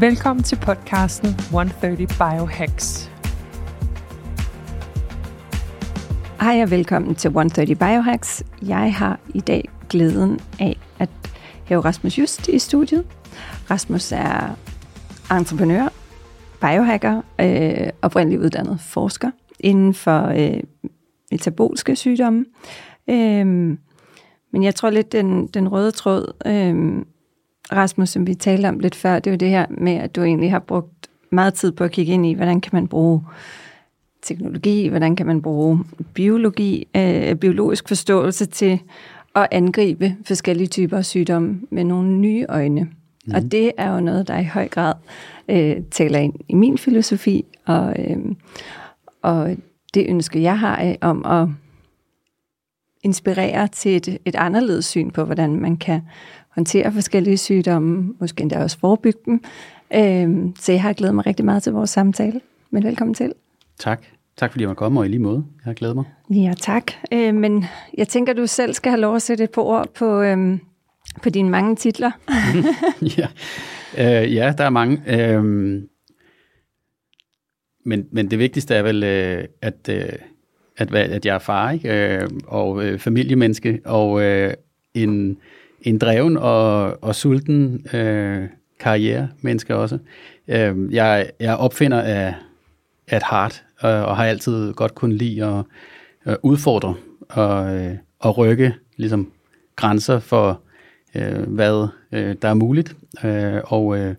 Velkommen til podcasten 130 Biohacks. Hej og velkommen til 130 Biohacks. Jeg har i dag glæden af at have Rasmus Just i studiet. Rasmus er entreprenør, biohacker, øh, oprindeligt uddannet forsker inden for øh, metabolske sygdomme. Øh, men jeg tror lidt, den, den røde tråd, øh, Rasmus, som vi talte om lidt før, det er jo det her med, at du egentlig har brugt meget tid på at kigge ind i, hvordan kan man bruge teknologi, hvordan kan man bruge biologi, øh, biologisk forståelse til at angribe forskellige typer af sygdomme med nogle nye øjne. Mm. Og det er jo noget, der i høj grad øh, taler ind i min filosofi, og, øh, og det ønske, jeg har af, om at inspirere til et, et anderledes syn på, hvordan man kan håndtere forskellige sygdomme, måske endda også forebygge dem. Øh, så jeg har glædet mig rigtig meget til vores samtale. Men velkommen til. Tak. Tak fordi jeg var kommet, og i lige måde. Jeg har glædet mig. Ja, tak. Øh, men jeg tænker, du selv skal have lov at sætte et par ord på, øh, på dine mange titler. ja. Øh, ja, der er mange. Øh, men, men det vigtigste er vel, øh, at, øh, at, at jeg er far, ikke? Øh, og øh, familiemenneske, og øh, en, en dreven og, og sulten øh, karrieremenneske også. Øh, jeg, jeg opfinder af, at et heart, og, og har altid godt kunnet lide at, øh, udfordre og, øh, og rykke ligesom, grænser for, øh, hvad øh, der er muligt. Øh, og øh,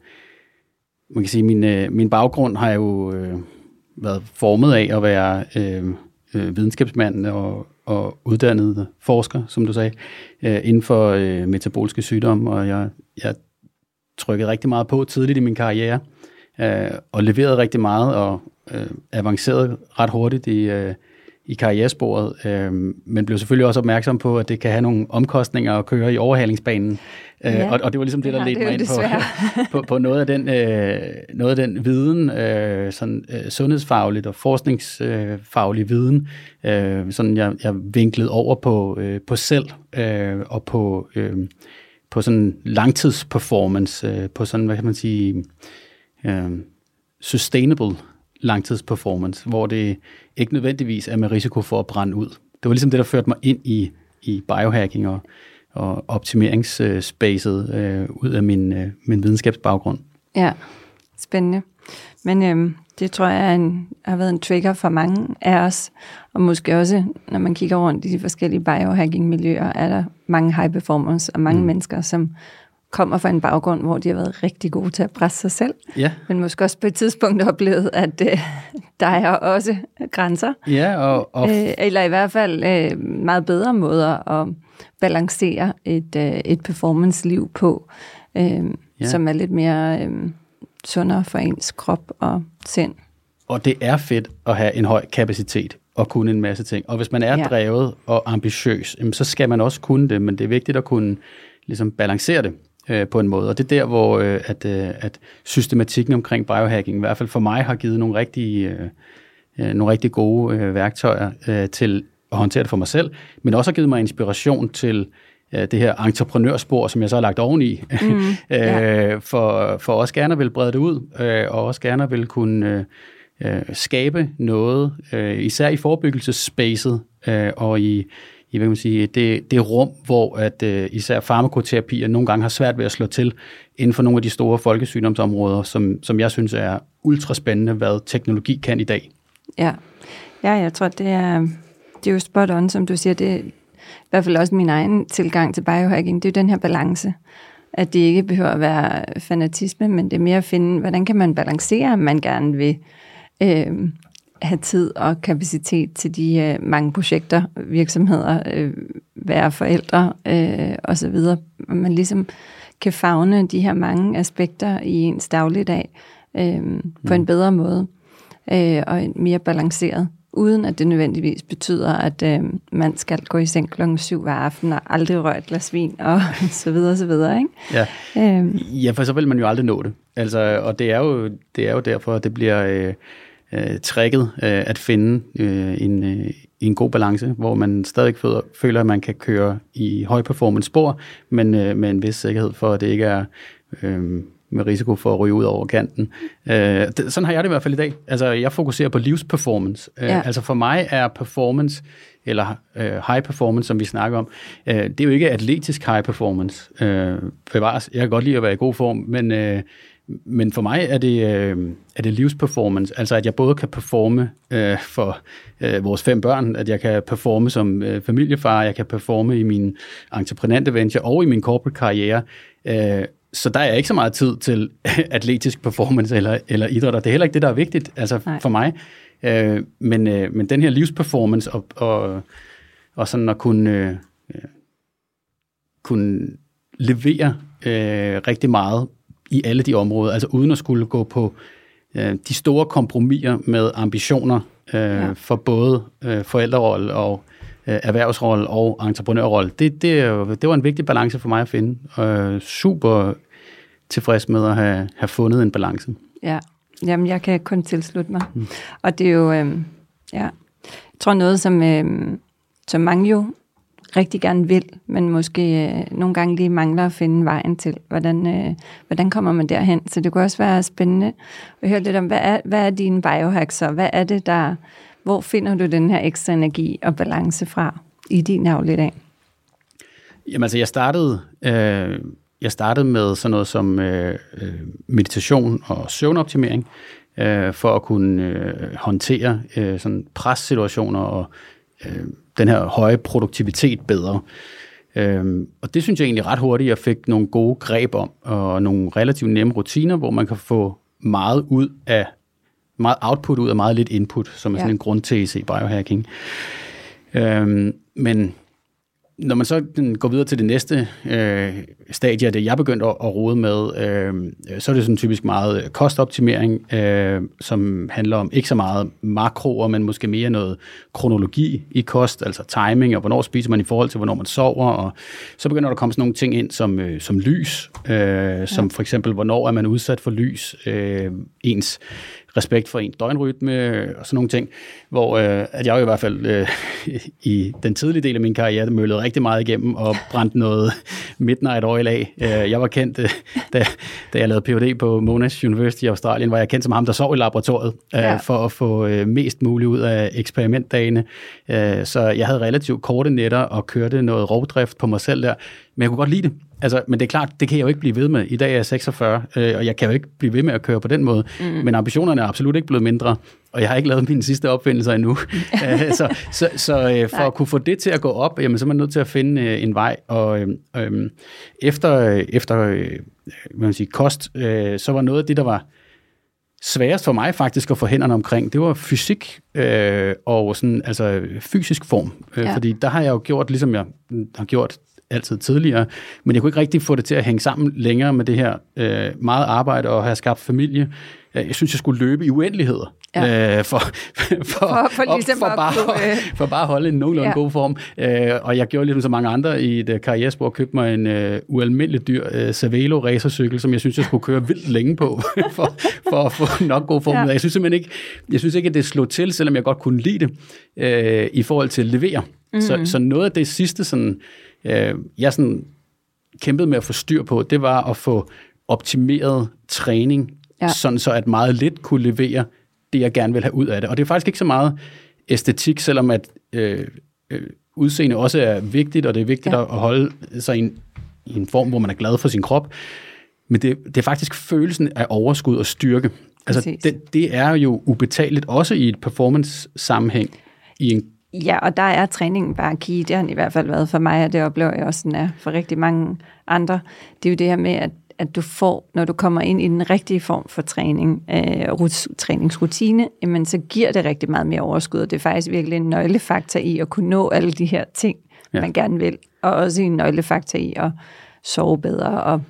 man kan sige, min, øh, min baggrund har jo øh, været formet af at være øh, øh, videnskabsmand og, og uddannet forsker, som du sagde, øh, inden for øh, metaboliske sygdomme, og jeg, jeg trykkede rigtig meget på tidligt i min karriere, øh, og leverede rigtig meget, og øh, avancerede ret hurtigt i, øh, i karrieresporet, øh, men blev selvfølgelig også opmærksom på, at det kan have nogle omkostninger at køre i overhalingsbanen. Øh, ja. og, og det var ligesom det, der ja, ledte mig ind på, på, på noget, af den, øh, noget af den viden, øh, sådan, øh, sundhedsfagligt og forskningsfaglig øh, viden, øh, sådan jeg, jeg vinklede over på, øh, på selv øh, og på, øh, på sådan langtidsperformance, øh, på sådan, hvad kan man sige, øh, sustainable langtidsperformance, hvor det ikke nødvendigvis er med risiko for at brænde ud. Det var ligesom det, der førte mig ind i, i biohacking og, og optimeringsspacet øh, ud af min, øh, min videnskabsbaggrund. Ja, spændende. Men øh, det tror jeg er en, har været en trigger for mange af os, og måske også, når man kigger rundt i de forskellige biohacking-miljøer, er der mange high performers og mange mm. mennesker, som kommer fra en baggrund, hvor de har været rigtig gode til at presse sig selv, ja. men måske også på et tidspunkt oplevet, at øh, der er også grænser. Ja, og, og... Øh, eller i hvert fald øh, meget bedre måder at balancere et, øh, et performance-liv på, øh, ja. som er lidt mere øh, sundere for ens krop og sind. Og det er fedt at have en høj kapacitet og kunne en masse ting. Og hvis man er ja. drevet og ambitiøs, så skal man også kunne det, men det er vigtigt at kunne ligesom balancere det øh, på en måde. Og det er der, hvor øh, at, øh, at systematikken omkring biohacking, i hvert fald for mig, har givet nogle rigtig, øh, øh, nogle rigtig gode øh, værktøjer øh, til at håndtere det for mig selv, men også har givet mig inspiration til øh, det her entreprenørspor, som jeg så har lagt oveni, mm, yeah. øh, for, for også gerne vil brede det ud, øh, og også gerne vil kunne øh, skabe noget, øh, især i forebyggelsesspacet øh, og i i hvad man sige, det, det rum, hvor at, øh, især farmakoterapier nogle gange har svært ved at slå til inden for nogle af de store folkesygdomsområder, som, som jeg synes er ultra spændende, hvad teknologi kan i dag. Ja, ja jeg tror, det er, det er jo spot on, som du siger. Det er i hvert fald også min egen tilgang til biohacking. Det er jo den her balance at det ikke behøver at være fanatisme, men det er mere at finde, hvordan kan man balancere, om man gerne vil øh, have tid og kapacitet til de øh, mange projekter, virksomheder, øh, være forældre øh, osv. Man ligesom kan fagne de her mange aspekter i ens dagligdag øh, på en bedre måde øh, og mere balanceret uden at det nødvendigvis betyder, at øh, man skal gå i seng klokken syv hver aften og aldrig røre et glas vin og så videre, så videre, ikke? Ja. Øhm. ja, for så vil man jo aldrig nå det. Altså, og det er jo, det er jo derfor, at det bliver øh, øh, tricket øh, at finde øh, en, øh, en god balance, hvor man stadig føler, føler, at man kan køre i høj performance spor, men øh, med en vis sikkerhed for, at det ikke er... Øh, med risiko for at ryge ud over kanten. Øh, det, sådan har jeg det i hvert fald i dag. Altså, jeg fokuserer på livsperformance. Øh, ja. Altså for mig er performance, eller øh, high performance, som vi snakker om, øh, det er jo ikke atletisk high performance. Øh, bevares. Jeg kan godt lide at være i god form, men, øh, men for mig er det, øh, er det livsperformance. Altså at jeg både kan performe øh, for øh, vores fem børn, at jeg kan performe som øh, familiefar, jeg kan performe i min entreprenante venture og i min corporate karriere. Øh, så der er ikke så meget tid til atletisk performance eller, eller idræt, og det er heller ikke det, der er vigtigt altså Nej. for mig. Øh, men, øh, men den her livsperformance og, og, og sådan at kunne, øh, kunne levere øh, rigtig meget i alle de områder, altså uden at skulle gå på øh, de store kompromiser med ambitioner øh, ja. for både øh, forældrerolle og øh, erhvervsrolle og entreprenørrolle. Det, det, det var en vigtig balance for mig at finde. Øh, super tilfreds med at have, have fundet en balance. Ja, jamen jeg kan kun tilslutte mig. Mm. Og det er jo, øh, ja, jeg tror noget, som, øh, som mange jo rigtig gerne vil, men måske øh, nogle gange lige mangler at finde vejen til, hvordan, øh, hvordan kommer man derhen. Så det kunne også være spændende at høre lidt om, hvad er, hvad er dine biohacks, og hvad er det, der, hvor finder du den her ekstra energi og balance fra i din dagligdag? Jamen altså, jeg startede øh, jeg startede med sådan noget som øh, øh, meditation og søvnoptimering, øh, for at kunne øh, håndtere øh, sådan pressituationer og øh, den her høje produktivitet bedre. Øh, og det synes jeg egentlig ret hurtigt, jeg fik nogle gode greb om, og nogle relativt nemme rutiner, hvor man kan få meget ud af meget output ud af meget lidt input, som er ja. sådan en grundtese i biohacking. Øh, men når man så går videre til det næste øh, stadie, det jeg begyndte at, at rode med, øh, så er det sådan typisk meget kostoptimering, øh, som handler om ikke så meget makroer, men måske mere noget kronologi i kost, altså timing, og hvornår spiser man i forhold til, hvornår man sover, og så begynder der at komme sådan nogle ting ind som, øh, som lys, øh, som ja. for eksempel, hvornår er man udsat for lys, øh, ens respekt for en døgnrytme og sådan nogle ting, hvor øh, at jeg jo i hvert fald øh, i den tidlige del af min karriere møllede rigtig meget igennem og brændte noget midnight oil af. Øh, jeg var kendt, øh, da, da jeg lavede Ph.D. på Monash University i Australien, var jeg kendt som ham, der sov i laboratoriet øh, ja. for at få øh, mest muligt ud af eksperimentdagene. Øh, så jeg havde relativt korte nætter og kørte noget rovdrift på mig selv der, men jeg kunne godt lide det. Altså, men det er klart, det kan jeg jo ikke blive ved med. I dag er jeg 46, øh, og jeg kan jo ikke blive ved med at køre på den måde. Mm. Men ambitionerne er absolut ikke blevet mindre, og jeg har ikke lavet mine sidste opfindelser endnu. Øh, så så, så øh, for Nej. at kunne få det til at gå op, jamen, så er man nødt til at finde øh, en vej. Og øh, øh, efter, efter øh, hvad man sige, kost, øh, så var noget af det, der var sværest for mig faktisk at få hænderne omkring, det var fysik øh, og sådan, altså fysisk form. Øh, ja. Fordi der har jeg jo gjort, ligesom jeg har gjort altid tidligere, men jeg kunne ikke rigtig få det til at hænge sammen længere med det her øh, meget arbejde og have skabt familie. Jeg synes, jeg skulle løbe i uendeligheder ja. øh, for, for, for, for, ligesom for, bare, kunne, øh... for bare at holde en nogenlunde ja. god form. Øh, og jeg gjorde ligesom så mange andre i et karrierespor, købte mig en øh, ualmindelig dyr øh, Cervelo racercykel, som jeg synes, jeg skulle køre vildt længe på, for, for at få nok god form. Ja. Jeg synes simpelthen ikke, jeg synes ikke, at det slog til, selvom jeg godt kunne lide det, øh, i forhold til at levere. Mm. Så, så noget af det sidste, sådan, øh, jeg sådan kæmpede med at få styr på, det var at få optimeret træning, ja. sådan så at meget lidt kunne levere det, jeg gerne vil have ud af det. Og det er faktisk ikke så meget æstetik, selvom at øh, øh, udseende også er vigtigt, og det er vigtigt ja. at holde sig i en, i en form, hvor man er glad for sin krop. Men det, det er faktisk følelsen af overskud og styrke. Altså, det, det er jo ubetaleligt, også i et performance-sammenhæng, i en Ja, og der er træningen bare key. Det har i hvert fald været for mig, og det oplever jeg også, den er for rigtig mange andre. Det er jo det her med, at, at du får, når du kommer ind i den rigtige form for træning, øh, træningsrutine, jamen, så giver det rigtig meget mere overskud, og det er faktisk virkelig en nøglefaktor i at kunne nå alle de her ting, ja. man gerne vil, og også en nøglefaktor i at sove bedre og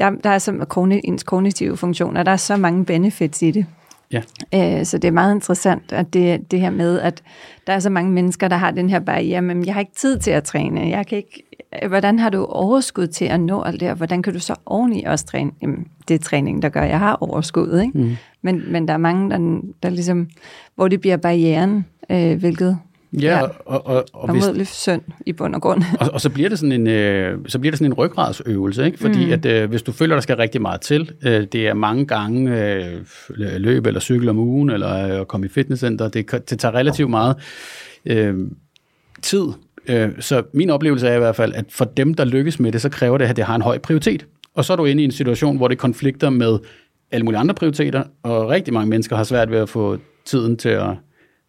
der, der er så ens kognitive funktioner, der er så mange benefits i det. Ja. Øh, så det er meget interessant, at det, det her med, at der er så mange mennesker, der har den her barriere, men jeg har ikke tid til at træne. Jeg kan ikke, hvordan har du overskud til at nå alt det her? Hvordan kan du så oveni også træne? Jamen, det er træning, der gør, at jeg har overskud. Ikke? Mm. Men, men der er mange, der, der ligesom, hvor det bliver barrieren, øh, hvilket Ja, ja. og, og, og, og hvis, synd i bund og grund. Og, og så bliver det sådan en øh, så bliver det sådan en ryggradsøvelse, ikke? Fordi mm. at øh, hvis du føler der skal rigtig meget til, øh, det er mange gange øh, løb eller cykel om ugen eller øh, at komme i fitnesscenter, det, det tager relativt meget øh, tid. Øh, så min oplevelse er i hvert fald, at for dem der lykkes med det, så kræver det at det har en høj prioritet. Og så er du inde i en situation, hvor det konflikter med alle mulige andre prioriteter, og rigtig mange mennesker har svært ved at få tiden til at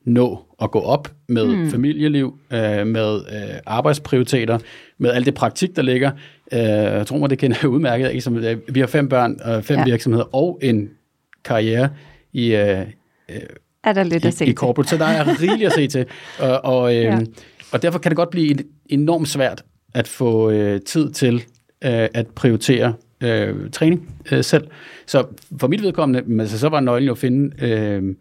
nå at gå op med mm. familieliv, øh, med øh, arbejdsprioriteter, med alt det praktik, der ligger. Øh, jeg tror mig, det kender jeg udmærket. Ikke? Som, øh, vi har fem børn, og fem ja. virksomheder og en karriere i, øh, øh er der lidt i, at se i corporate, så der er rigeligt at se til. Og, og, øh, ja. og derfor kan det godt blive enormt svært at få øh, tid til øh, at prioritere øh, træning øh, selv. Så for mit vedkommende, altså, så var nøglen jo at finde øh,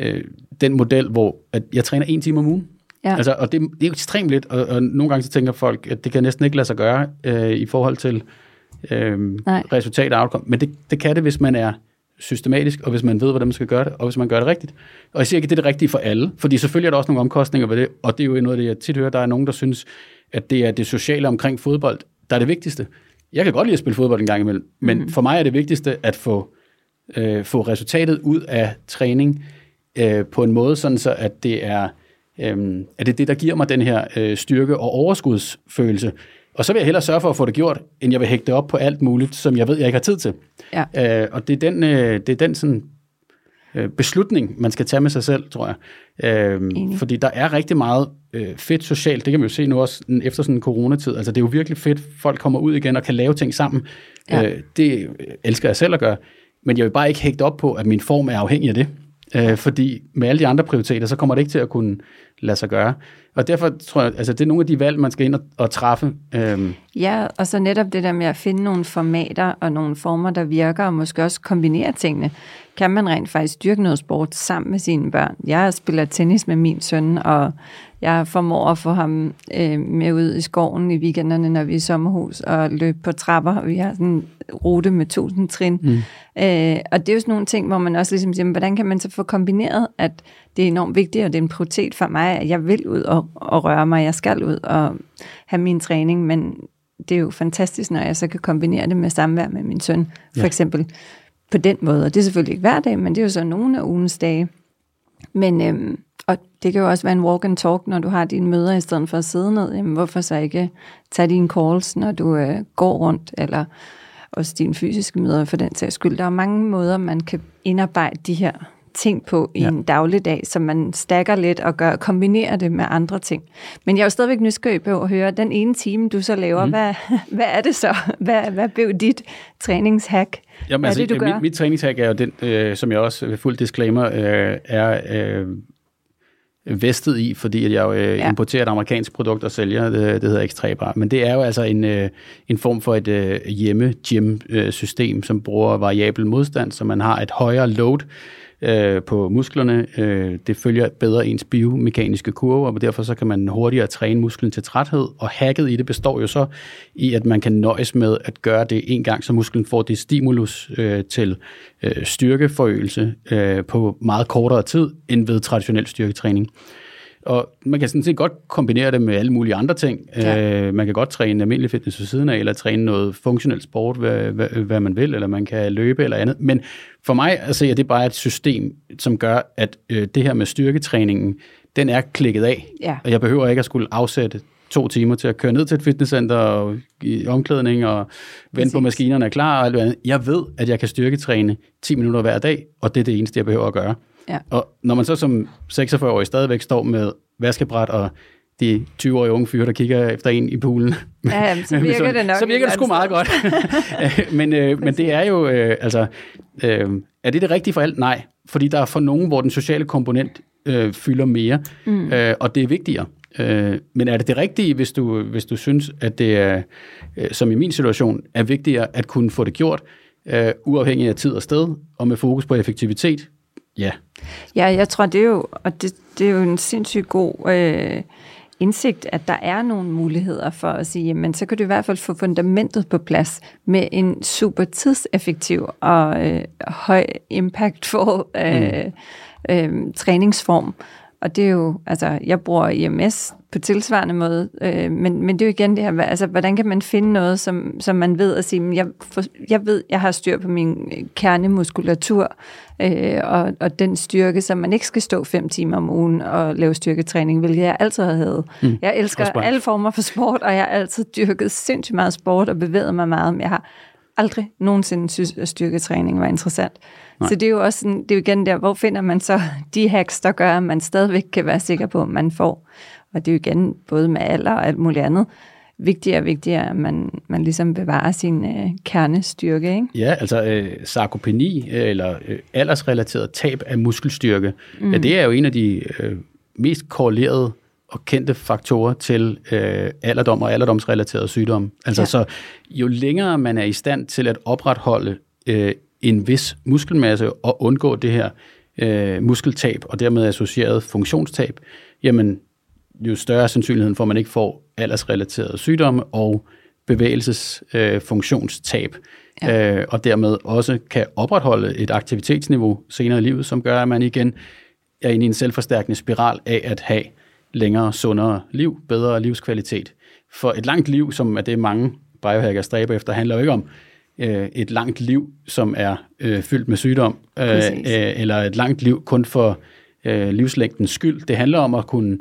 øh, den model, hvor at jeg træner en time om ugen. Ja. Altså, og det, det er jo ekstremt lidt, og, og nogle gange så tænker folk, at det kan næsten ikke lade sig gøre øh, i forhold til øh, resultat og outcome. Men det, det kan det, hvis man er systematisk, og hvis man ved, hvordan man skal gøre det, og hvis man gør det rigtigt. Og jeg siger ikke, at det er det rigtige for alle, fordi selvfølgelig er der også nogle omkostninger ved det, og det er jo noget af det, jeg tit hører, der er nogen, der synes, at det er det sociale omkring fodbold, der er det vigtigste. Jeg kan godt lide at spille fodbold en gang imellem, men mm. for mig er det vigtigste at få, øh, få resultatet ud af træning, øh, på en måde, sådan så at det er, øh, at det, er det, der giver mig den her øh, styrke og overskudsfølelse. Og så vil jeg hellere sørge for at få det gjort, end jeg vil hægte det op på alt muligt, som jeg ved, jeg ikke har tid til. Ja. Øh, og det er den, øh, det er den sådan, øh, beslutning, man skal tage med sig selv, tror jeg. Øh, fordi der er rigtig meget øh, fedt socialt, det kan man jo se nu også efter sådan en coronatid. Altså det er jo virkelig fedt, folk kommer ud igen og kan lave ting sammen. Ja. Øh, det elsker jeg selv at gøre. Men jeg vil bare ikke hægte op på, at min form er afhængig af det. Øh, fordi med alle de andre prioriteter, så kommer det ikke til at kunne lade sig gøre. Og derfor tror jeg, altså det er nogle af de valg, man skal ind og, og træffe. Øhm. Ja, og så netop det der med at finde nogle formater og nogle former, der virker, og måske også kombinere tingene. Kan man rent faktisk dyrke noget sport sammen med sine børn? Jeg spiller tennis med min søn, og jeg formår at få ham øh, med ud i skoven i weekenderne, når vi er i sommerhus, og løbe på trapper. Vi har sådan en rute med tusind trin. Mm. Øh, og det er jo sådan nogle ting, hvor man også ligesom siger, hvordan kan man så få kombineret, at det er enormt vigtigt, og det er en prioritet for mig, at jeg vil ud og, og røre mig, jeg skal ud og have min træning, men det er jo fantastisk, når jeg så kan kombinere det med samvær med min søn, for ja. eksempel på den måde. Og det er selvfølgelig ikke hver dag, men det er jo så nogle af ugens dage. Men, øhm, og det kan jo også være en walk and talk, når du har dine møder, i stedet for at sidde ned. Jamen, hvorfor så ikke tage dine calls, når du øh, går rundt, eller også dine fysiske møder for den sags skyld. Der er mange måder, man kan indarbejde de her ting på i ja. en dagligdag, som man stakker lidt og gør, kombinerer det med andre ting. Men jeg er jo stadigvæk nysgerrig på at høre, den ene time, du så laver, mm. hvad, hvad er det så? Hvad, hvad blev dit træningshack? Jamen, hvad altså, er det, du mit, mit træningshack er jo den, øh, som jeg også ved fuld disclaimer, øh, er øh, vestet i, fordi at jeg jo øh, ja. importerer et amerikansk produkt og sælger, det, det hedder X3 Bar. Men det er jo altså en, øh, en form for et øh, hjemme-gym-system, som bruger variabel modstand, så man har et højere load øh, på musklerne. Øh, det følger bedre ens biomekaniske kurve, og derfor så kan man hurtigere træne musklen til træthed. Og hacket i det består jo så i, at man kan nøjes med at gøre det en gang, så musklen får det stimulus øh, til øh, styrkeforøgelse øh, på meget kortere tid end ved traditionel styrketræning. Og man kan sådan set godt kombinere det med alle mulige andre ting. Ja. Øh, man kan godt træne almindelig fitness ved siden af, eller træne noget funktionelt sport, hvad, hvad, hvad man vil, eller man kan løbe eller andet. Men for mig altså, er det bare et system, som gør, at øh, det her med styrketræningen, den er klikket af. Ja. Og jeg behøver ikke at skulle afsætte to timer til at køre ned til et fitnesscenter og i omklædning og vente på maskinerne er klar og alt andet. Jeg ved, at jeg kan styrketræne 10 minutter hver dag, og det er det eneste, jeg behøver at gøre. Ja. Og når man så som 46-årig stadigvæk står med vaskebræt og de 20-årige unge fyre, der kigger efter en i poolen. Ja, jamen, så virker så, det nok. Så virker det sgu meget godt. men, øh, men det er jo, øh, altså, øh, er det det rigtige for alt? Nej, fordi der er for nogen, hvor den sociale komponent øh, fylder mere, mm. øh, og det er vigtigere. Øh, men er det det rigtige, hvis du, hvis du synes, at det er, øh, som i min situation, er vigtigere at kunne få det gjort, øh, uafhængig af tid og sted, og med fokus på effektivitet? Ja. Ja, jeg tror, det er jo, og det, det er jo en sindssygt god øh, indsigt, at der er nogle muligheder for at sige, men så kan du i hvert fald få fundamentet på plads med en super tidseffektiv og øh, høj impactful øh, mm. øh, træningsform. Og det er jo, altså, jeg bruger IMS på tilsvarende måde, øh, men, men det er jo igen det her, altså, hvordan kan man finde noget, som, som man ved at sige, jeg, for, jeg ved, jeg har styr på min kernemuskulatur, øh, og, og den styrke, som man ikke skal stå fem timer om ugen og lave styrketræning, hvilket jeg altid har havde. Mm. Jeg elsker alle former for sport, og jeg har altid dyrket sindssygt meget sport og bevæget mig meget, men jeg har aldrig nogensinde synes, at styrketræning var interessant. Nej. Så det er jo også sådan, det er jo igen der, hvor finder man så de hacks, der gør, at man stadigvæk kan være sikker på, at man får. Og det er jo igen både med alder og alt muligt andet, vigtigere og vigtigere, at man, man ligesom bevarer sin øh, kernestyrke. Ikke? Ja, altså øh, sarkopeni, øh, eller øh, aldersrelateret tab af muskelstyrke, mm. ja, det er jo en af de øh, mest korrelerede og kendte faktorer til øh, alderdom og alderdomsrelaterede sygdomme. Altså ja. så jo længere man er i stand til at opretholde øh, en vis muskelmasse og undgå det her øh, muskeltab og dermed associeret funktionstab, jamen jo større er sandsynligheden for, at man ikke får aldersrelaterede sygdomme og bevægelsesfunktionstab, øh, ja. øh, og dermed også kan opretholde et aktivitetsniveau senere i livet, som gør, at man igen er inde i en selvforstærkende spiral af at have længere, sundere liv, bedre livskvalitet. For et langt liv, som er det mange biohacker stræber efter, handler jo ikke om øh, et langt liv, som er øh, fyldt med sygdom, øh, øh, eller et langt liv kun for øh, livslængdens skyld. Det handler om at kunne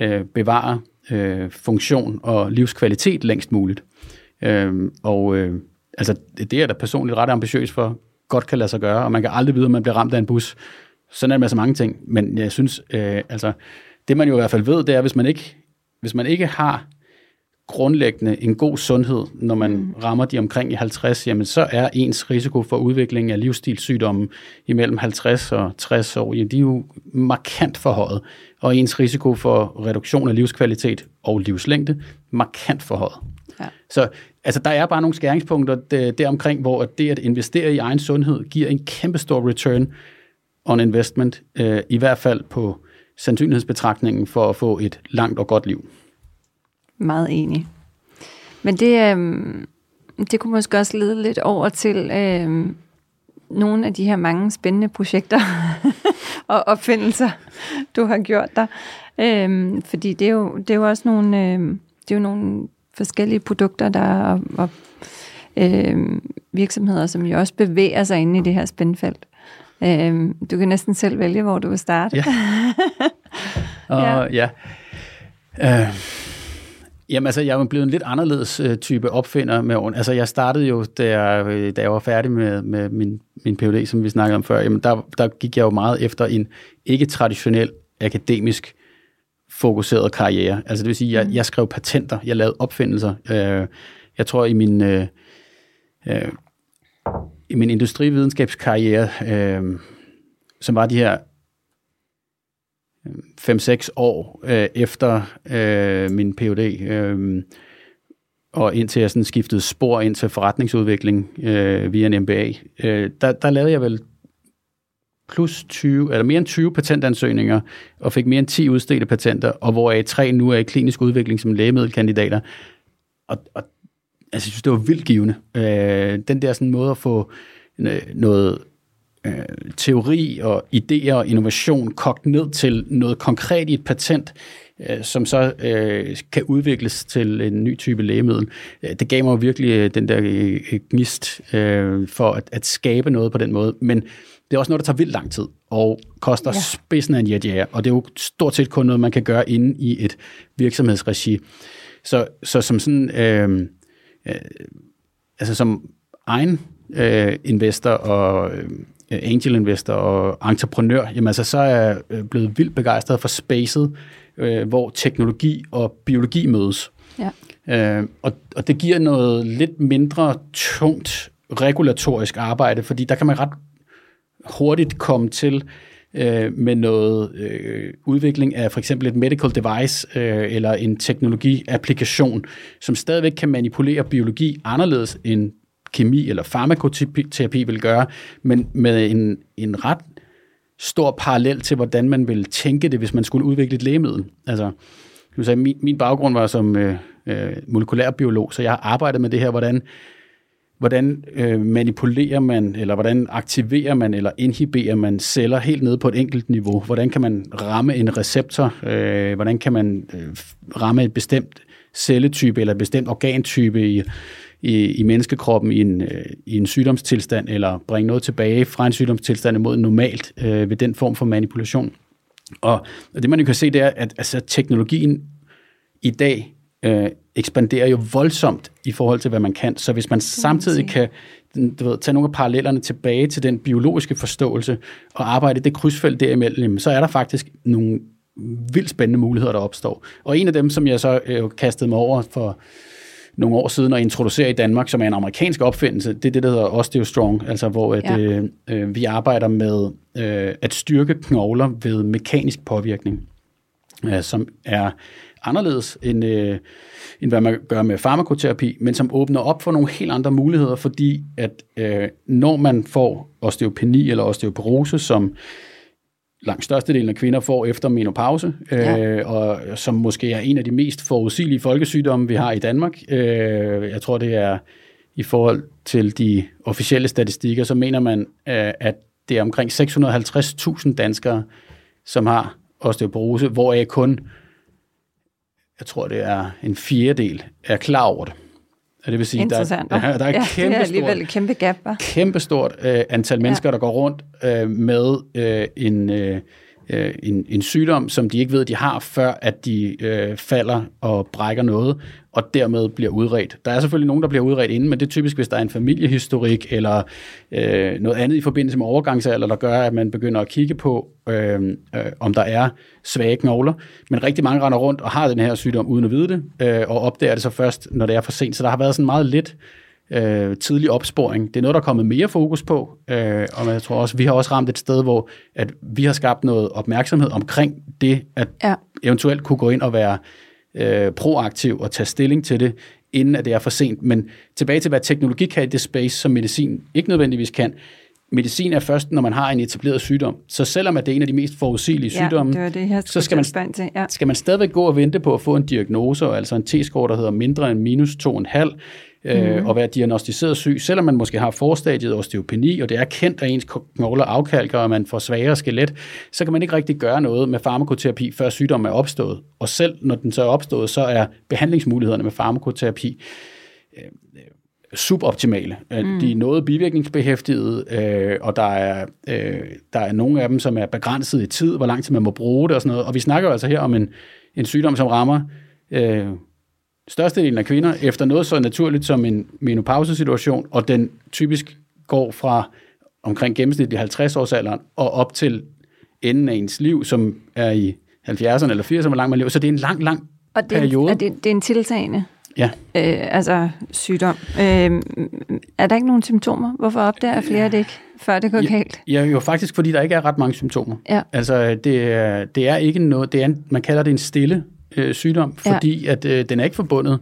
øh, bevare øh, funktion og livskvalitet længst muligt. Øh, og øh, altså, det er da personligt ret ambitiøs for, godt kan lade sig gøre, og man kan aldrig vide, om man bliver ramt af en bus. Sådan er det med så mange ting. Men jeg synes, øh, altså, det man jo i hvert fald ved, det er, hvis man ikke, hvis man ikke har grundlæggende en god sundhed, når man mm. rammer de omkring i 50, jamen så er ens risiko for udvikling af livsstilssygdomme imellem 50 og 60 år, ja, de er jo markant forhøjet, og ens risiko for reduktion af livskvalitet og livslængde markant forhøjet. Ja. Så altså, der er bare nogle skæringspunkter deromkring, hvor det at investere i egen sundhed giver en kæmpe stor return on investment, øh, i hvert fald på sandsynlighedsbetragtningen for at få et langt og godt liv. Meget enig. Men det, øh, det kunne måske også lede lidt over til øh, nogle af de her mange spændende projekter og opfindelser, du har gjort der. Øh, fordi det er, jo, det er jo også nogle, øh, det er jo nogle forskellige produkter, der er, og, og øh, virksomheder, som jo også bevæger sig inde i det her spændfelt. Øh, du kan næsten selv vælge, hvor du vil starte. Ja. og ja. ja. Uh. Jamen altså, jeg er jo blevet en lidt anderledes øh, type opfinder med åren. Altså, jeg startede jo, da jeg, øh, da jeg var færdig med, med min, min PhD, som vi snakkede om før, jamen der, der gik jeg jo meget efter en ikke-traditionel akademisk fokuseret karriere. Altså det vil sige, jeg, mm. jeg skrev patenter, jeg lavede opfindelser. Øh, jeg tror i min, øh, øh, i min industrividenskabskarriere, øh, som var de her øh, 5-6 år øh, efter øh, min Ph.D., øh, og indtil jeg sådan skiftede spor ind til forretningsudvikling øh, via en MBA, øh, der, der lavede jeg vel plus 20, eller mere end 20 patentansøgninger, og fik mere end 10 udstedte patenter, og hvoraf tre nu er i klinisk udvikling som lægemiddelkandidater. Og, og altså, jeg synes, det var vildt givende. Øh, den der sådan måde at få øh, noget øh, teori og idéer og innovation kogt ned til noget konkret i et patent, øh, som så øh, kan udvikles til en ny type lægemiddel. Øh, det gav mig virkelig øh, den der øh, gnist øh, for at, at skabe noget på den måde. Men det er også noget, der tager vildt lang tid og koster ja. spidsen af en jetjager, og det er jo stort set kun noget, man kan gøre inde i et virksomhedsregi. Så, så som sådan, øh, øh, altså som egen øh, investor og øh, angel investor og entreprenør, jamen altså, så er jeg blevet vildt begejstret for spacet, øh, hvor teknologi og biologi mødes. Ja. Øh, og, og det giver noget lidt mindre tungt regulatorisk arbejde, fordi der kan man ret hurtigt komme til øh, med noget øh, udvikling af for eksempel et medical device øh, eller en teknologiapplikation, som stadigvæk kan manipulere biologi anderledes end kemi eller farmakoterapi vil gøre, men med en, en ret stor parallel til, hvordan man vil tænke det, hvis man skulle udvikle et lægemiddel. Altså, sige, min, min baggrund var som øh, øh, molekylærbiolog, så jeg har arbejdet med det her, hvordan hvordan øh, manipulerer man, eller hvordan aktiverer man, eller inhiberer man celler helt nede på et enkelt niveau? Hvordan kan man ramme en receptor? Øh, hvordan kan man øh, ramme et bestemt celletype, eller et bestemt organtype i, i, i menneskekroppen i en, øh, i en sygdomstilstand, eller bringe noget tilbage fra en sygdomstilstand imod normalt øh, ved den form for manipulation? Og, og det man jo kan se, det er, at altså, teknologien i dag øh, ekspanderer jo voldsomt i forhold til, hvad man kan. Så hvis man samtidig kan du ved, tage nogle af parallellerne tilbage til den biologiske forståelse og arbejde det krydsfelt derimellem, så er der faktisk nogle vildt spændende muligheder, der opstår. Og en af dem, som jeg så øh, kastede mig over for nogle år siden og introducere i Danmark, som er en amerikansk opfindelse, det er det, der hedder OsteoStrong, altså hvor at, ja. øh, øh, vi arbejder med øh, at styrke knogler ved mekanisk påvirkning, øh, som er anderledes end, øh, end hvad man gør med farmakoterapi, men som åbner op for nogle helt andre muligheder, fordi at øh, når man får osteopeni eller osteoporose, som langt størstedelen af kvinder får efter menopause, øh, ja. og som måske er en af de mest forudsigelige folkesygdomme, vi har i Danmark. Øh, jeg tror, det er i forhold til de officielle statistikker, så mener man, øh, at det er omkring 650.000 danskere, som har osteoporose, hvoraf kun jeg tror det er en fjerdedel, er klar over det. Det vil sige, der, der, der er ja, kæmpe det er et kæmpe gap, hva'? Kæmpe stort øh, antal mennesker, ja. der går rundt øh, med øh, en, øh, øh, en, en sygdom, som de ikke ved, de har, før at de øh, falder og brækker noget, og dermed bliver udredt. Der er selvfølgelig nogen, der bliver udredt inden, men det er typisk, hvis der er en familiehistorik eller øh, noget andet i forbindelse med overgangsalder, der gør, at man begynder at kigge på, øh, øh, om der er svage knogler. Men rigtig mange render rundt og har den her sygdom uden at vide det, øh, og opdager det så først, når det er for sent. Så der har været sådan meget lidt øh, tidlig opsporing. Det er noget, der er kommet mere fokus på, øh, og jeg tror også, vi har også ramt et sted, hvor at vi har skabt noget opmærksomhed omkring det, at ja. eventuelt kunne gå ind og være øh, proaktiv og tage stilling til det, inden at det er for sent. Men tilbage til, hvad teknologi kan i det space, som medicin ikke nødvendigvis kan. Medicin er først, når man har en etableret sygdom. Så selvom at det er en af de mest forudsigelige ja, sygdomme, det det, jeg så skal man, til. Ja. skal man stadigvæk gå og vente på at få en diagnose, altså en T-score, der hedder mindre end minus 2,5, øh, mm. og være diagnostiseret syg, selvom man måske har forstadiet osteopeni, og det er kendt, at ens knogler afkalker, og man får svagere skelet, så kan man ikke rigtig gøre noget med farmakoterapi, før sygdommen er opstået. Og selv når den så er opstået, så er behandlingsmulighederne med farmakoterapi øh, suboptimale. Mm. De er noget bivirkningsbehæftede, øh, og der er, øh, der er nogle af dem, som er begrænset i tid, hvor lang tid man må bruge det og sådan noget. Og vi snakker jo altså her om en, en sygdom, som rammer øh, størstedelen af kvinder efter noget så naturligt som en menopausesituation, og den typisk går fra omkring gennemsnitlig 50 års alderen og op til enden af ens liv, som er i 70'erne eller 80'erne, hvor langt man lever. Så det er en lang, lang og det, periode. Og det, det er en tiltagende ja. øh, altså sygdom. Øh, er der ikke nogen symptomer? Hvorfor opdager flere det ikke, før det går ja, galt? Ja, jo faktisk, fordi der ikke er ret mange symptomer. Ja. Altså, det er, det er ikke noget, det er, man kalder det en stille øh, sygdom, fordi ja. at øh, den er ikke forbundet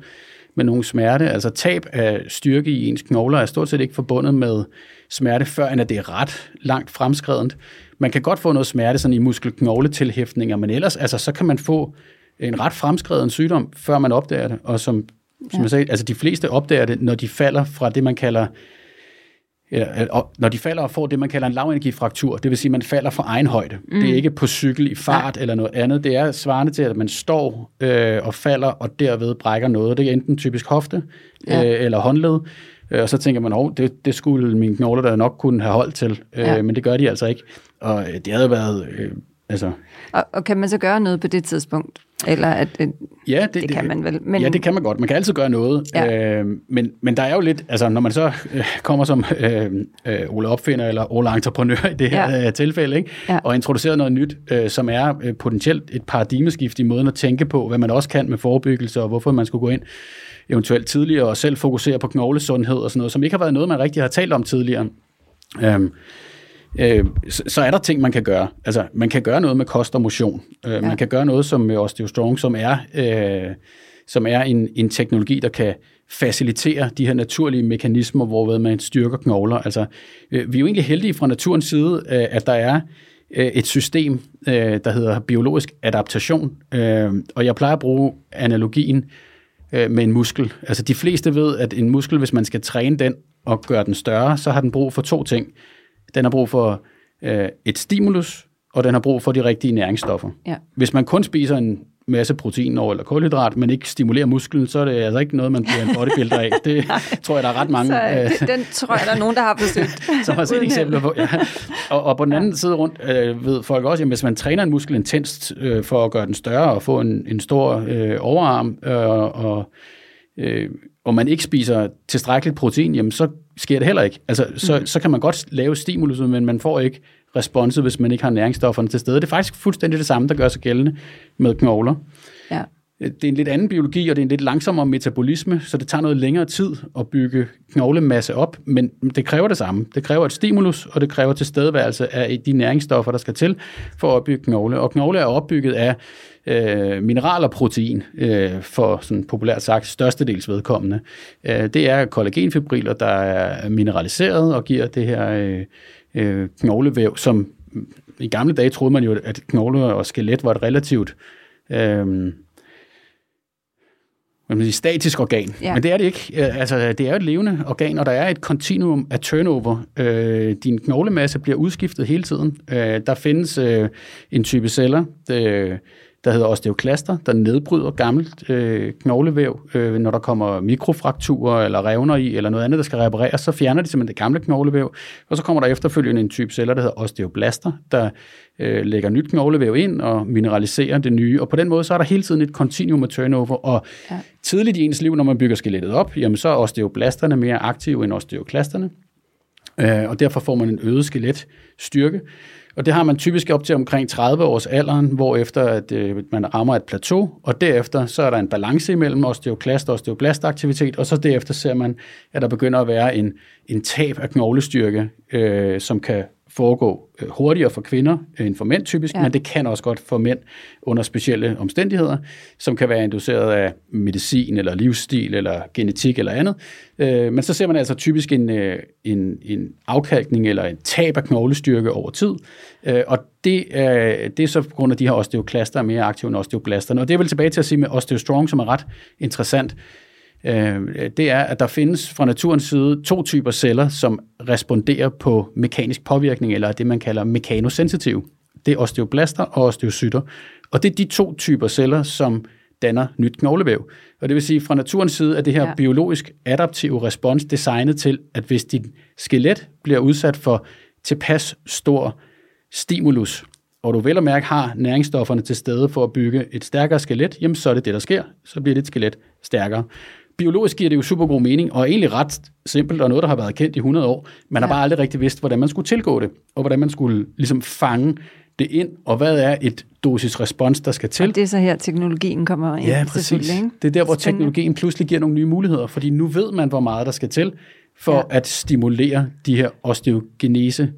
med nogen smerte. Altså tab af styrke i ens knogler er stort set ikke forbundet med smerte, før end at det er ret langt fremskredent. Man kan godt få noget smerte sådan i muskelknogletilhæftninger, men ellers altså, så kan man få en ret fremskreden sygdom, før man opdager det. Og som, som ja. jeg sagde, altså de fleste opdager det, når de falder fra det, man kalder Ja, og når de falder og får det, man kalder en lavenergifraktur, det vil sige, at man falder fra egen højde. Mm. Det er ikke på cykel i fart ja. eller noget andet. Det er svarende til, at man står øh, og falder og derved brækker noget. Det er enten typisk hofte ja. øh, eller håndled. Øh, og så tænker man, at det, det skulle mine knogler der nok kunne have holdt til. Øh, ja. Men det gør de altså ikke. Og øh, det havde været... Øh, altså, og, og kan man så gøre noget på det tidspunkt? Eller at, at ja, det, det kan man vel. Men... Ja, det kan man godt. Man kan altid gøre noget. Ja. Øh, men, men der er jo lidt, altså når man så øh, kommer som øh, øh, Ole Opfinder eller Ole Entreprenør i det her ja. øh, tilfælde, ikke? Ja. og introducerer noget nyt, øh, som er øh, potentielt et paradigmeskift i måden at tænke på, hvad man også kan med forebyggelse, og hvorfor man skulle gå ind eventuelt tidligere og selv fokusere på knoglesundhed og sådan noget, som ikke har været noget, man rigtig har talt om tidligere. Øh, øh, så, så er der ting, man kan gøre. Altså, man kan gøre noget med kost og motion. Øh, ja. Man kan gøre noget som med OsteoStrong, som er, øh, som er en, en teknologi, der kan facilitere de her naturlige mekanismer, hvorved man styrker knogler. Altså, øh, vi er jo egentlig heldige fra naturens side, øh, at der er øh, et system, øh, der hedder biologisk adaptation. Øh, og jeg plejer at bruge analogien øh, med en muskel. Altså de fleste ved, at en muskel, hvis man skal træne den og gøre den større, så har den brug for to ting. Den har brug for øh, et stimulus, og den har brug for de rigtige næringsstoffer. Ja. Hvis man kun spiser en masse protein over eller kulhydrat, men ikke stimulerer musklen, så er det altså ikke noget, man bliver en bodybuilder af. Det tror jeg, der er ret mange. Så, øh, det, den tror jeg, der er nogen, der har forsøgt. som har set eksempler på. Ja. Og, og på den anden side rundt øh, ved folk også, at hvis man træner en muskel intenst øh, for at gøre den større og få en, en stor øh, overarm, øh, og, øh, og man ikke spiser tilstrækkeligt protein, jamen så sker det heller ikke. Altså, så, mm. så kan man godt lave stimulus, men man får ikke responset, hvis man ikke har næringsstofferne til stede. Det er faktisk fuldstændig det samme, der gør sig gældende med knogler. Ja. Det er en lidt anden biologi, og det er en lidt langsommere metabolisme, så det tager noget længere tid at bygge knoglemasse op, men det kræver det samme. Det kræver et stimulus, og det kræver tilstedeværelse af de næringsstoffer, der skal til for at opbygge knogle. Og knogle er opbygget af øh, mineral og protein, øh, for sådan populært sagt størstedels vedkommende. Øh, det er kollagenfibriller, der er mineraliseret og giver det her øh, øh, knoglevæv, som i gamle dage troede man jo, at knogle og skelet var et relativt øh, man statisk organ. Ja. Men det er det ikke. Øh, Altså, det er jo et levende organ, og der er et kontinuum af turnover. Øh, din knoglemasse bliver udskiftet hele tiden. Øh, der findes øh, en type celler, øh, der hedder osteoklaster, der nedbryder gammelt øh, knoglevæv. Øh, når der kommer mikrofrakturer eller revner i, eller noget andet, der skal repareres, så fjerner de simpelthen det gamle knoglevæv. Og så kommer der efterfølgende en type celler, der hedder osteoblaster, der øh, lægger nyt knoglevæv ind og mineraliserer det nye. Og på den måde, så er der hele tiden et kontinuum af turnover. Og Ja. tidligt i ens liv, når man bygger skelettet op, jamen så er osteoblasterne mere aktive end osteoklasterne. Øh, og derfor får man en øget skeletstyrke. Og det har man typisk op til omkring 30 års alderen, hvor efter at øh, man rammer et plateau, og derefter så er der en balance imellem osteoklast og osteoblastaktivitet, og så derefter ser man, at der begynder at være en, en tab af knoglestyrke, øh, som kan foregå øh, hurtigere for kvinder end for mænd typisk, Ja. men det kan også godt for mænd under specielle omstændigheder, som kan være induceret af medicin eller livsstil eller genetik eller andet. Øh, men så ser man altså typisk en, øh, en, en afkalkning eller en tab af knoglestyrke over tid, og det, er, det er så på grund af de her osteoklaster er mere aktive end osteoblasterne. Og det er vel tilbage til at sige med osteostrong, som er ret interessant. Øh, det er, at der findes fra naturens side to typer celler, som responderer på mekanisk påvirkning, eller det, man kalder mekanosensitiv. Det er osteoblaster og osteocytter. Og det er de to typer celler, som danner nyt knoglevæv. Og det vil sige, fra naturens side er det her Ja. ja. biologisk adaptive respons designet til, at hvis dit skelet bliver udsat for tilpas stor stimulus, og du vel og mærke har næringsstofferne til stede for at bygge et stærkere skelet, jamen så er det det, der sker. Så bliver dit skelet stærkere. Biologisk giver det jo super god mening, og egentlig ret simpelt, og noget, der har været kendt i 100 år. Man har Ja. bare aldrig rigtig vidst, hvordan man skulle tilgå det, og hvordan man skulle ligesom fange det ind, og hvad er et dosis-respons, der skal til. Og det er så her, teknologien kommer ind. Ja, præcis. Ikke? Det er der, hvor Spændende. teknologien pludselig giver nogle nye muligheder, fordi nu ved man, hvor meget der skal til for ja. at stimulere de her osteogenese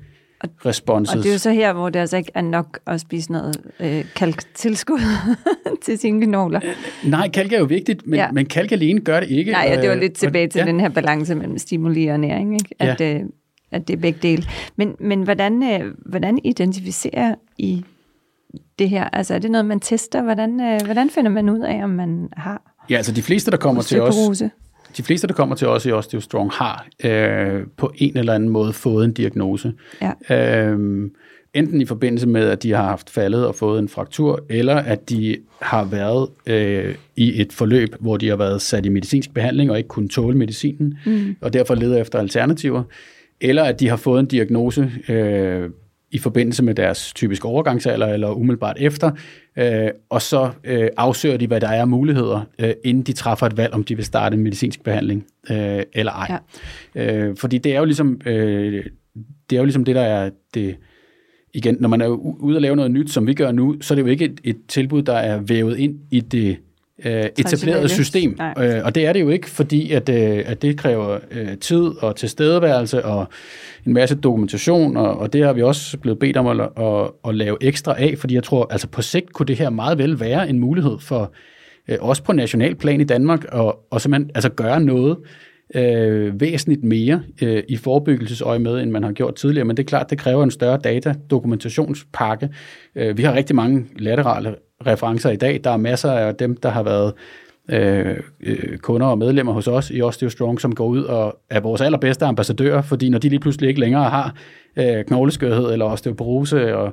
responses. Og det er jo så her, hvor det altså ikke er nok at spise noget øh, kalktilskud til sine knogler. Nej, kalk er jo vigtigt, men, Ja. ja. men kalk alene gør det ikke. Nej, ja, det var Øh, lidt tilbage til ja. den her balance mellem stimuli og næring, ikke? At, øh, at det er begge dele. Men, men hvordan, øh, hvordan identificerer I det her? Altså er det noget, man tester? Hvordan, øh, hvordan finder man ud af, om man har Ja, altså de fleste, der kommer til os? De fleste, der kommer til os i OsteoStrong, har øh, på en eller anden måde fået en diagnose. Ja. Øh, enten i forbindelse med, at de har haft faldet og fået en fraktur, eller at de har været øh, i et forløb, hvor de har været sat i medicinsk behandling og ikke kunne tåle medicinen, mm. og derfor leder efter alternativer, eller at de har fået en diagnose øh, i forbindelse med deres typiske overgangsalder eller umiddelbart efter, øh, og så øh, afsøger de, hvad der er af muligheder, øh, inden de træffer et valg, om de vil starte en medicinsk behandling øh, eller ej. Ja. Øh, fordi det er jo ligesom øh, det er jo ligesom det, der er det, igen, når man er ude og lave noget nyt, som vi gør nu, så er det jo ikke et, et tilbud, der er vævet ind i det øh, etableret system. Øh, og det er det jo ikke, fordi at, øh, at det kræver øh, tid og tilstedeværelse og en masse dokumentation, og, og det har vi også blevet bedt om at, at, at lave ekstra af, fordi jeg tror, altså på sigt kunne det her meget vel være en mulighed for øh, også på national plan i Danmark, og, og simpelthen altså gøre noget øh, væsentligt mere øh, i forebyggelsesøje med, end man har gjort tidligere, men det er klart, det kræver en større data-dokumentationspakke. Øh, vi har rigtig mange laterale referencer i dag. Der er masser af dem, der har været øh, øh, kunder og medlemmer hos os i OsteoStrong, som går ud og er vores allerbedste ambassadører, fordi når de lige pludselig ikke længere har øh, knogleskørhed eller osteoporose og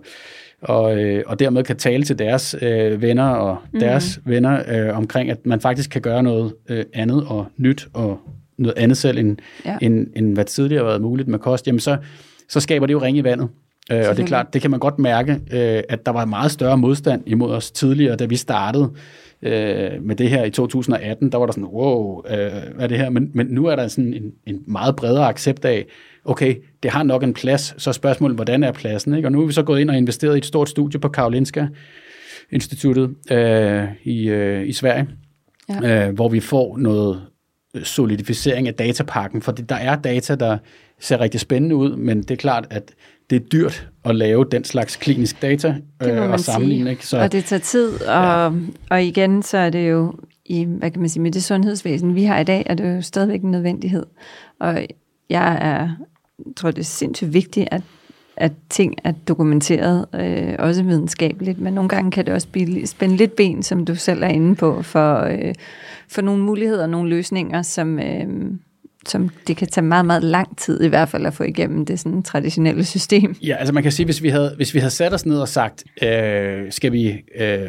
og, øh, og dermed kan tale til deres øh, venner og mm. deres venner øh, omkring, at man faktisk kan gøre noget øh, andet og nyt og noget andet selv, end, ja. end, end hvad tidligere har været muligt med kost, jamen så, så skaber det jo ring i vandet. Øh, og det er klart, det kan man godt mærke, øh, at der var meget større modstand imod os tidligere, da vi startede øh, med det her i 2018. Der var der sådan, wow, øh, hvad er det her? Men, men nu er der sådan en, en meget bredere accept af, okay, det har nok en plads, så spørgsmålet, hvordan er pladsen? Ikke? Og nu er vi så gået ind og investeret i et stort studie på Karolinska Instituttet øh, i, øh, i Sverige, ja. øh, hvor vi får noget solidificering af datapakken, for der er data, der ser rigtig spændende ud, men det er klart, at det er dyrt at lave den slags klinisk data øh, og sammenligne. Ikke? Så, og det tager tid, og, ja. og igen, så er det jo i, hvad kan man sige, med det sundhedsvæsen, vi har i dag, er det jo stadigvæk en nødvendighed. Og jeg er, tror, det er sindssygt vigtigt, at, at ting er dokumenteret, øh, også videnskabeligt, men nogle gange kan det også blive, spænde lidt ben, som du selv er inde på, for, øh, for nogle muligheder og nogle løsninger, som, øh, som det kan tage meget, meget lang tid i hvert fald at få igennem det sådan traditionelle system. Ja, altså man kan sige, hvis vi havde, hvis vi havde sat os ned og sagt, øh, skal, vi, øh,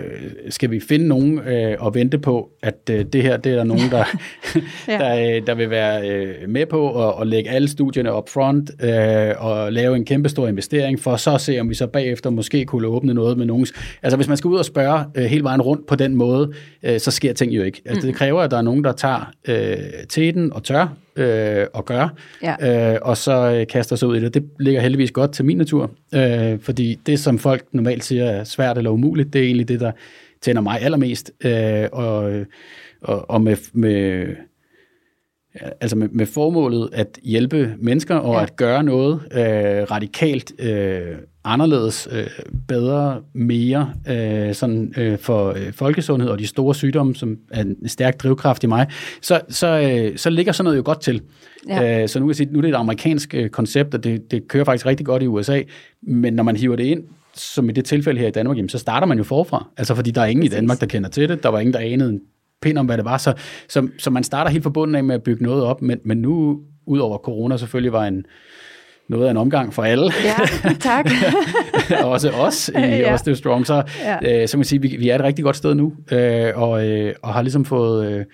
skal vi finde nogen øh, og vente på, at øh, det her, det er der nogen, der, ja. der, øh, der vil være øh, med på at, at lægge alle studierne up front øh, og lave en kæmpe stor investering for så at se, om vi så bagefter måske kunne åbne noget med nogens. Altså hvis man skal ud og spørge øh, hele vejen rundt på den måde, øh, så sker ting jo ikke. Altså mm. det kræver, at der er nogen, der tager øh, teten og tør øh, at gøre, ja. øh, og så øh, kaster sig ud i det. Det ligger heldigvis godt til min natur, øh, fordi det, som folk normalt siger er svært eller umuligt, det er egentlig det, der tænder mig allermest, øh, og, og, og med, med altså med, med formålet at hjælpe mennesker og ja. at gøre noget øh, radikalt øh, anderledes, øh, bedre, mere øh, sådan, øh, for øh, folkesundhed og de store sygdomme, som er en stærk drivkraft i mig, så, så, øh, så ligger sådan noget jo godt til. Ja. Øh, så nu kan jeg sige, nu er det et amerikansk øh, koncept, og det, det kører faktisk rigtig godt i USA, men når man hiver det ind, som i det tilfælde her i Danmark, jamen, så starter man jo forfra. Altså fordi der er ingen i Danmark, der kender til det. Der var ingen, der anede en pind om, hvad det var. Så, så, så man starter helt forbundet af med at bygge noget op, men, men nu, udover corona selvfølgelig var en, noget af en omgang for alle. Ja, tak. også os i ja. Også Strong. Så, ja. øh, så man sige, vi, vi er et rigtig godt sted nu, øh, og, øh, og har ligesom fået øh,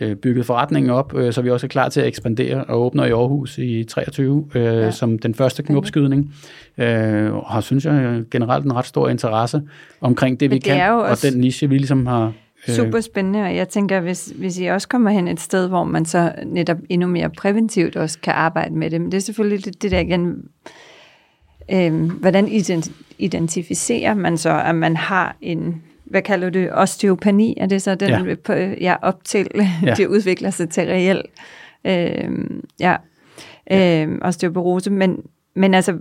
øh, bygget forretningen op, øh, så vi også er klar til at ekspandere og åbner i Aarhus i 23 øh, ja. som den første knopskydning. Øh, og har, synes jeg, generelt en ret stor interesse omkring det, Men vi det kan, og den niche, vi ligesom har. Super spændende, og jeg tænker, hvis, hvis I også kommer hen et sted, hvor man så netop endnu mere præventivt også kan arbejde med det, men det er selvfølgelig det, det der igen, øh, hvordan identificerer man så, at man har en, hvad kalder du det, osteopani, er det så den, ja, på, ja op til, ja. det udvikler sig til reel, øh, ja, øh, osteoporose, men, men altså,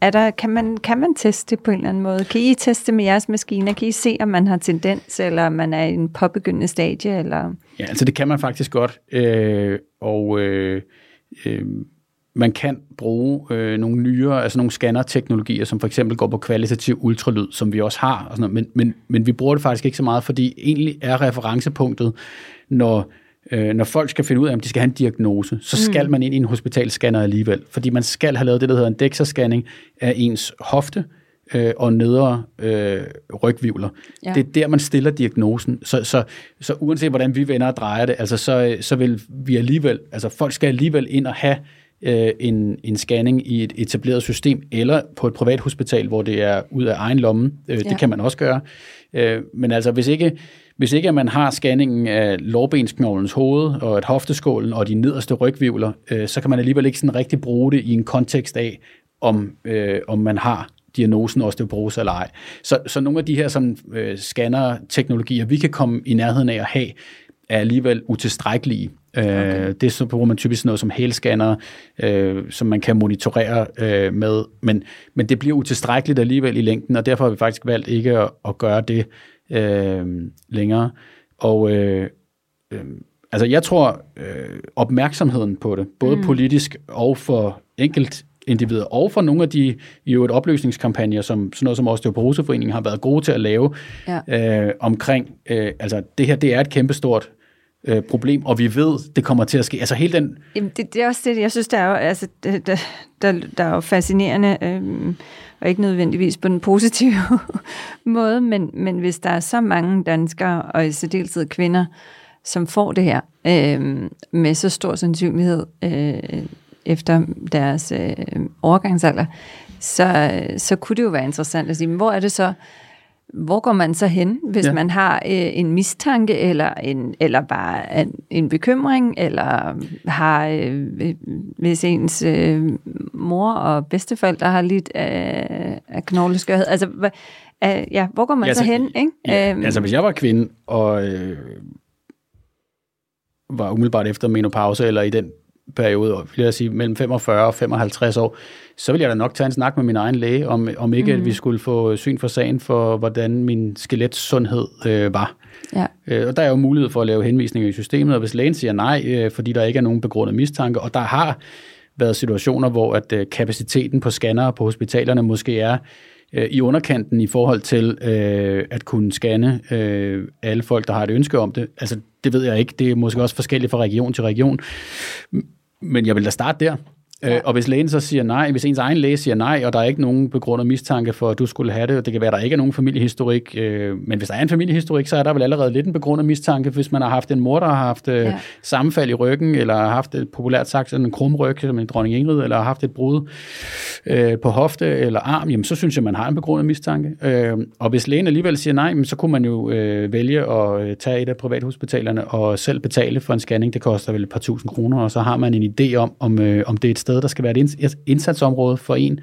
er der, kan, man, kan man teste på en eller anden måde? Kan I teste med jeres maskiner? Kan I se, om man har tendens, eller om man er i en påbegyndende stadie? Eller? Ja, altså det kan man faktisk godt. Øh, og øh, øh, man kan bruge øh, nogle nyere, altså nogle scanner-teknologier, som for eksempel går på kvalitativ ultralyd, som vi også har. Og sådan noget. Men, men, men vi bruger det faktisk ikke så meget, fordi egentlig er referencepunktet, når øh, når folk skal finde ud af, om de skal have en diagnose, så skal mm. man ind i en hospitalscanner alligevel, fordi man skal have lavet det, der hedder en DEXA-scanning af ens hofte øh, og nedre øh, rygvivler. Ja. Det er der, man stiller diagnosen. Så, så, så uanset hvordan vi vender og drejer det, altså, så, så vil vi alligevel, altså folk skal alligevel ind og have øh, en, en scanning i et etableret system, eller på et privat hospital, hvor det er ud af egen lomme. Øh, ja. Det kan man også gøre. Øh, men altså, hvis ikke hvis ikke man har scanningen af lårbensknoglens hoved og et hofteskålen og de nederste rygvivler, øh, så kan man alligevel ikke sådan rigtig bruge det i en kontekst af, om, øh, om man har diagnosen osteoporose eller ej. Så, så nogle af de her sådan, øh, scanner-teknologier, vi kan komme i nærheden af at have, er alligevel utilstrækkelige. Øh, okay. Det så bruger man typisk noget som hælscanner, øh, som man kan monitorere øh, med, men, men det bliver utilstrækkeligt alligevel i længden, og derfor har vi faktisk valgt ikke at, at gøre det øh, længere. Og øh, øh, altså jeg tror, øh, opmærksomheden på det, både mm. politisk og for enkelt individer, og for nogle af de jo et opløsningskampagner, som sådan noget som Osteoporoseforeningen har været gode til at lave ja. øh, omkring, øh, altså det her, det er et kæmpestort øh, problem, og vi ved, det kommer til at ske. Altså hele den... Jamen, det, det er også det, jeg synes, der er jo, altså, der, der, der er jo fascinerende, øh, og ikke nødvendigvis på den positive måde, men, men hvis der er så mange danskere, og i særdeleshed kvinder, som får det her, øh, med så stor sandsynlighed øh, efter deres øh, overgangsalder, så, så kunne det jo være interessant at sige, men hvor er det så, hvor går man så hen, hvis ja. man har øh, en mistanke, eller, en, eller bare en, en bekymring, eller har, øh, hvis ens øh, mor og bedsteforældre har lidt af, af knogleskørhed? Altså, øh, ja, hvor går man ja, så, så hen? Ikke? Ja, øhm, altså, hvis jeg var kvinde, og øh, var umiddelbart efter menopause, eller i den periode, vil jeg sige mellem 45 og 55 år, så vil jeg da nok tage en snak med min egen læge, om, om ikke mm. at vi skulle få syn for sagen for, hvordan min skeletsundhed øh, var. Ja. Øh, og der er jo mulighed for at lave henvisninger i systemet, og hvis lægen siger nej, øh, fordi der ikke er nogen begrundet mistanke, og der har været situationer, hvor at øh, kapaciteten på scannere på hospitalerne måske er øh, i underkanten i forhold til øh, at kunne scanne øh, alle folk, der har et ønske om det. Altså, det ved jeg ikke. Det er måske også forskelligt fra region til region. Men jeg vil da starte der. Ja. Øh, og hvis lægen så siger nej, hvis ens egen læge siger nej, og der er ikke nogen begrundet mistanke for, at du skulle have det, og det kan være, at der ikke er nogen familiehistorik, øh, men hvis der er en familiehistorik, så er der vel allerede lidt en begrundet mistanke, hvis man har haft en mor, der har haft øh, ja. sammenfald i ryggen, eller har haft et populært sagt sådan en krumryg, som en dronning Ingrid, eller har haft et brud øh, på hofte eller arm, jamen så synes jeg, man har en begrundet mistanke. Øh, og hvis lægen alligevel siger nej, så kunne man jo øh, vælge at øh, tage et af privathospitalerne og selv betale for en scanning. Det koster vel et par tusind kroner, og så har man en idé om, om, øh, om det er et sted, der skal være et indsatsområde for en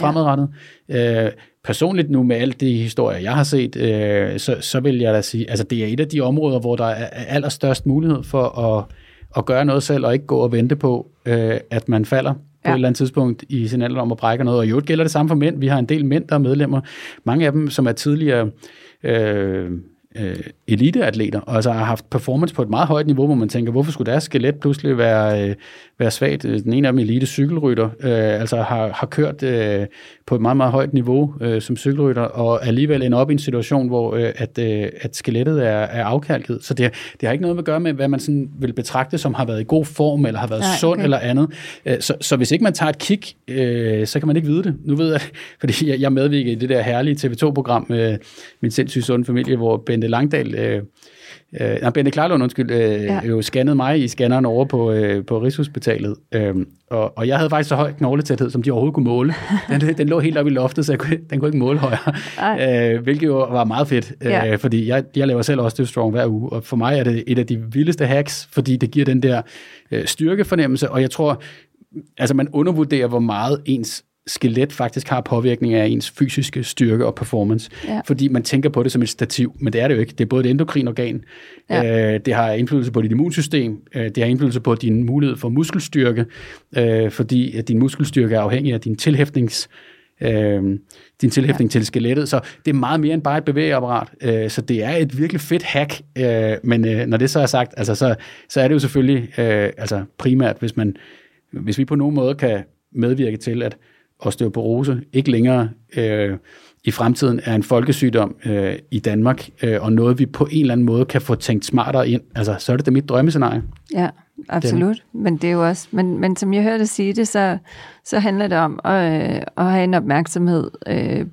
fremadrettet. Ja. Øh, personligt nu med alt de historier, jeg har set, øh, så, så vil jeg da sige, altså det er et af de områder, hvor der er allerstørst mulighed for at, at gøre noget selv, og ikke gå og vente på, øh, at man falder på ja. et eller andet tidspunkt i sin alder om at brække noget. Og i øvrigt gælder det samme for mænd. Vi har en del mænd, der er medlemmer. Mange af dem, som er tidligere... Øh, øh, eliteatleter, og altså har haft performance på et meget højt niveau, hvor man tænker, hvorfor skulle deres skelet pludselig være, øh, være svagt? Den ene af dem elite cykelrytter, øh, altså har, har kørt øh, på et meget, meget højt niveau øh, som cykelrytter, og alligevel ender op i en situation, hvor øh, at, øh, at skelettet er, er afkalket. Så det, det har ikke noget at gøre med, hvad man sådan vil betragte som har været i god form, eller har været Nej, sund okay. eller andet. Øh, så, så hvis ikke man tager et kig, øh, så kan man ikke vide det. Nu ved jeg, fordi jeg, jeg medvirker i det der herlige TV2-program med min sindssygt sunde familie, hvor Bente Langdal øh, Øh, nej, Bente Klarlund, undskyld, øh, ja. jo scannede mig i scanneren over på, øh, på Rigshospitalet. Øh, og, og jeg havde faktisk så høj knogletæthed, som de overhovedet kunne måle. Den, den lå helt oppe i loftet, så jeg kunne, den kunne ikke måle højere. Øh, hvilket jo var meget fedt, øh, ja. fordi jeg, jeg laver selv også strong hver uge. Og for mig er det et af de vildeste hacks, fordi det giver den der øh, styrkefornemmelse. Og jeg tror, altså man undervurderer, hvor meget ens skelet faktisk har påvirkning af ens fysiske styrke og performance. Ja. Fordi man tænker på det som et stativ, men det er det jo ikke. Det er både et endokrin organ, ja. øh, det har indflydelse på dit immunsystem, øh, det har indflydelse på din mulighed for muskelstyrke, øh, fordi at din muskelstyrke er afhængig af din tilhæftnings øh, din tilhæftning ja. til skelettet. Så det er meget mere end bare et bevægeapparat. Øh, så det er et virkelig fedt hack. Øh, men øh, når det så er sagt, altså, så, så er det jo selvfølgelig øh, altså primært, hvis man hvis vi på nogen måde kan medvirke til, at osteoporose ikke længere øh, i fremtiden er en folkesygdom øh, i Danmark, øh, og noget vi på en eller anden måde kan få tænkt smartere ind, altså så er det da mit drømmescenarie. Ja, absolut. Den. Men det er jo også, men, men som jeg hørte sige det, så, så handler det om at, øh, at have en opmærksomhed øh,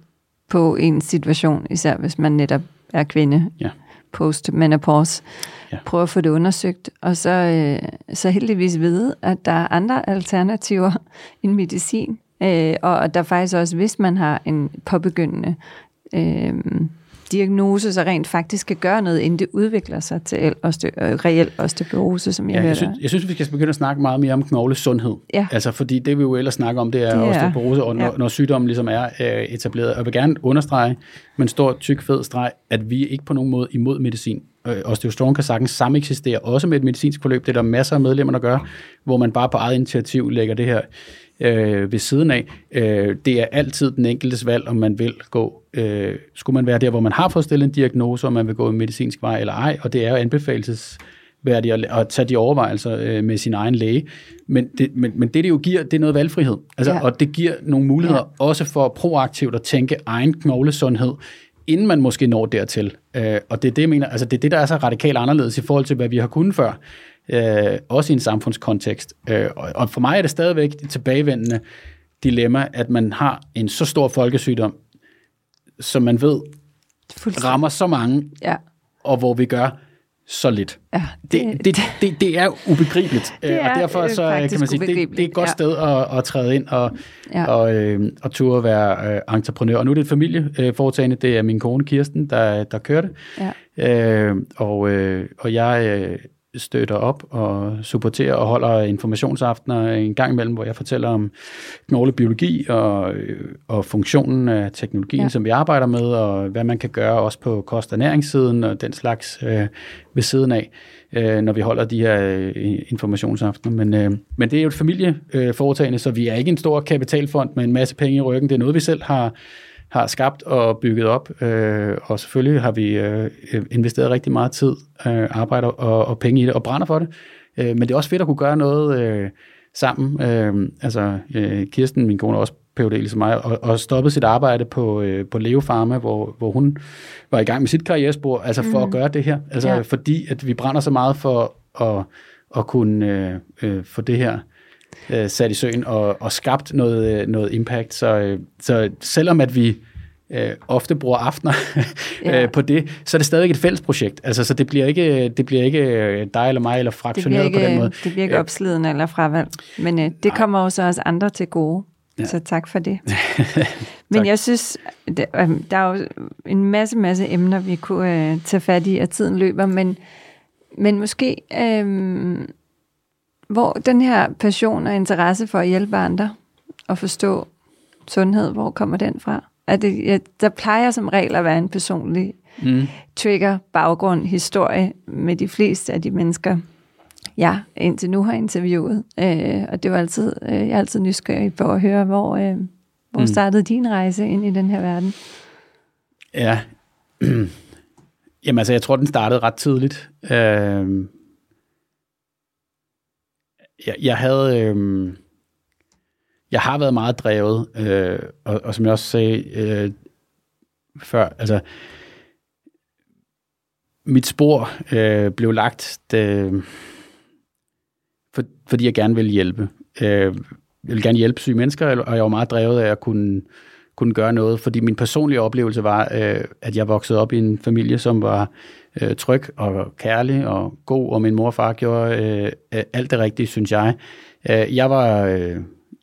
på en situation, især hvis man netop er kvinde. Ja post-menopause. Ja. Prøve at få det undersøgt, og så, øh, så heldigvis vide, at der er andre alternativer end medicin, Øh, og der faktisk også, hvis man har en påbegyndende øh, diagnose så rent faktisk skal gøre noget, inden det udvikler sig til osteo, øh, reel osteoporose, som jeg Ja, hører jeg, synes, jeg synes, vi skal begynde at snakke meget mere om knoglesundhed. Ja. Altså, fordi det vi jo ellers snakker om, det er, Det det er- osteoporose, og når, ja. når sygdommen ligesom er øh, etableret. Og jeg vil gerne understrege med en stor, tyk, fed streg, at vi ikke på nogen måde imod medicin. Øh, Osteostrong kan sagtens samme eksistere, også med et medicinsk forløb. Det er der masser af medlemmer, der gør, hvor man bare på eget initiativ lægger det her øh, ved siden af. Øh, det er altid den enkeltes valg, om man vil gå. Øh, skulle man være der, hvor man har fået stillet en diagnose, om man vil gå en medicinsk vej eller ej, og det er jo anbefalelsesværdigt at, at tage de overvejelser øh, med sin egen læge. Men det, men, men det, det jo giver, det er noget valgfrihed. Altså, ja. Og det giver nogle muligheder ja. også for proaktivt at tænke egen knoglesundhed, inden man måske når dertil. Øh, og det er det, jeg mener, altså det er det, der er så radikalt anderledes i forhold til, hvad vi har kunnet før, øh, også i en samfundskontekst. Øh, og, og for mig er det stadigvæk et tilbagevendende dilemma, at man har en så stor folkesygdom, som man ved rammer så mange, Ja, og hvor vi gør så lidt. ja. Det, det, det, det er ubegribeligt, Det det er, og derfor øh, så, øh, kan man sige, det, det er et godt ja. sted at, at træde ind og, Ja. ja. og, øh, og turde være øh, entreprenør. Og nu er det et familieforetagende, det er min kone Kirsten, der, der kører det. Ja. Øh, og, øh, og jeg øh, støtter op og supporterer og holder informationsaftener en gang imellem, hvor jeg fortæller om knoglebiologi og, øh, og funktionen af teknologien, Ja. som vi arbejder med, og hvad man kan gøre også på kost- og næringssiden og den slags øh, ved siden af, øh, når vi holder de her øh, informationsaftener. Men, øh, men det er jo et familieforetagende, så vi er ikke en stor kapitalfond med en masse penge i ryggen. Det er noget, vi selv har har skabt og bygget op, øh, og selvfølgelig har vi øh, investeret rigtig meget tid, øh, arbejder og, og penge i det, og brænder for det. Øh, men det er også fedt at kunne gøre noget øh, sammen. Øh, altså, øh, Kirsten, min kone, er også PhD ligesom mig, og, og stoppet sit arbejde på, øh, på Leo Pharma, hvor, hvor hun var i gang med sit karrierespor, altså for Mhm. at gøre det her. Altså ja. fordi, at vi brænder så meget for at, at kunne øh, øh, få det her øh, sat i søen og, og skabt noget, øh, noget impact. Så, øh, så selvom at vi øh, ofte bruger aftener Ja. øh, på det, så er det stadig et fælles projekt. Altså, så det bliver ikke, det bliver ikke øh, dig eller mig eller fraktioneret ikke, på den måde. det bliver ikke Ja. opslidende eller fravalg. Men øh, det kommer jo så også andre til gode. Ja. Ja. Så tak for det. Men jeg synes, der, øh, der er jo en masse, masse emner, vi kunne øh, tage fat i, og tiden løber. Men, men måske, øh, hvor den her passion og interesse for at hjælpe andre og forstå sundhed, hvor kommer den fra? Er det, ja, der plejer som regel at være en personlig Mm. trigger, baggrund, historie med de fleste af de mennesker, jeg indtil nu har interviewet. Øh, og det var altid, øh, jeg er altid nysgerrig på at høre, hvor, øh, hvor Mm. startede din rejse ind i den her verden? Ja. Jamen altså, jeg tror, den startede ret tidligt. Øh, jeg, jeg havde... Øh, jeg har været meget drevet, øh, og, og som jeg også sagde øh, før, altså mit spor øh, blev lagt, det, for, fordi jeg gerne ville hjælpe. Øh, jeg ville gerne hjælpe syge mennesker, og jeg var meget drevet af at kunne, kunne gøre noget, fordi min personlige oplevelse var, øh, at jeg voksede op i en familie, som var øh, tryg og kærlig og god, og min mor og far gjorde øh, alt det rigtige, synes jeg. Øh, jeg var... Øh,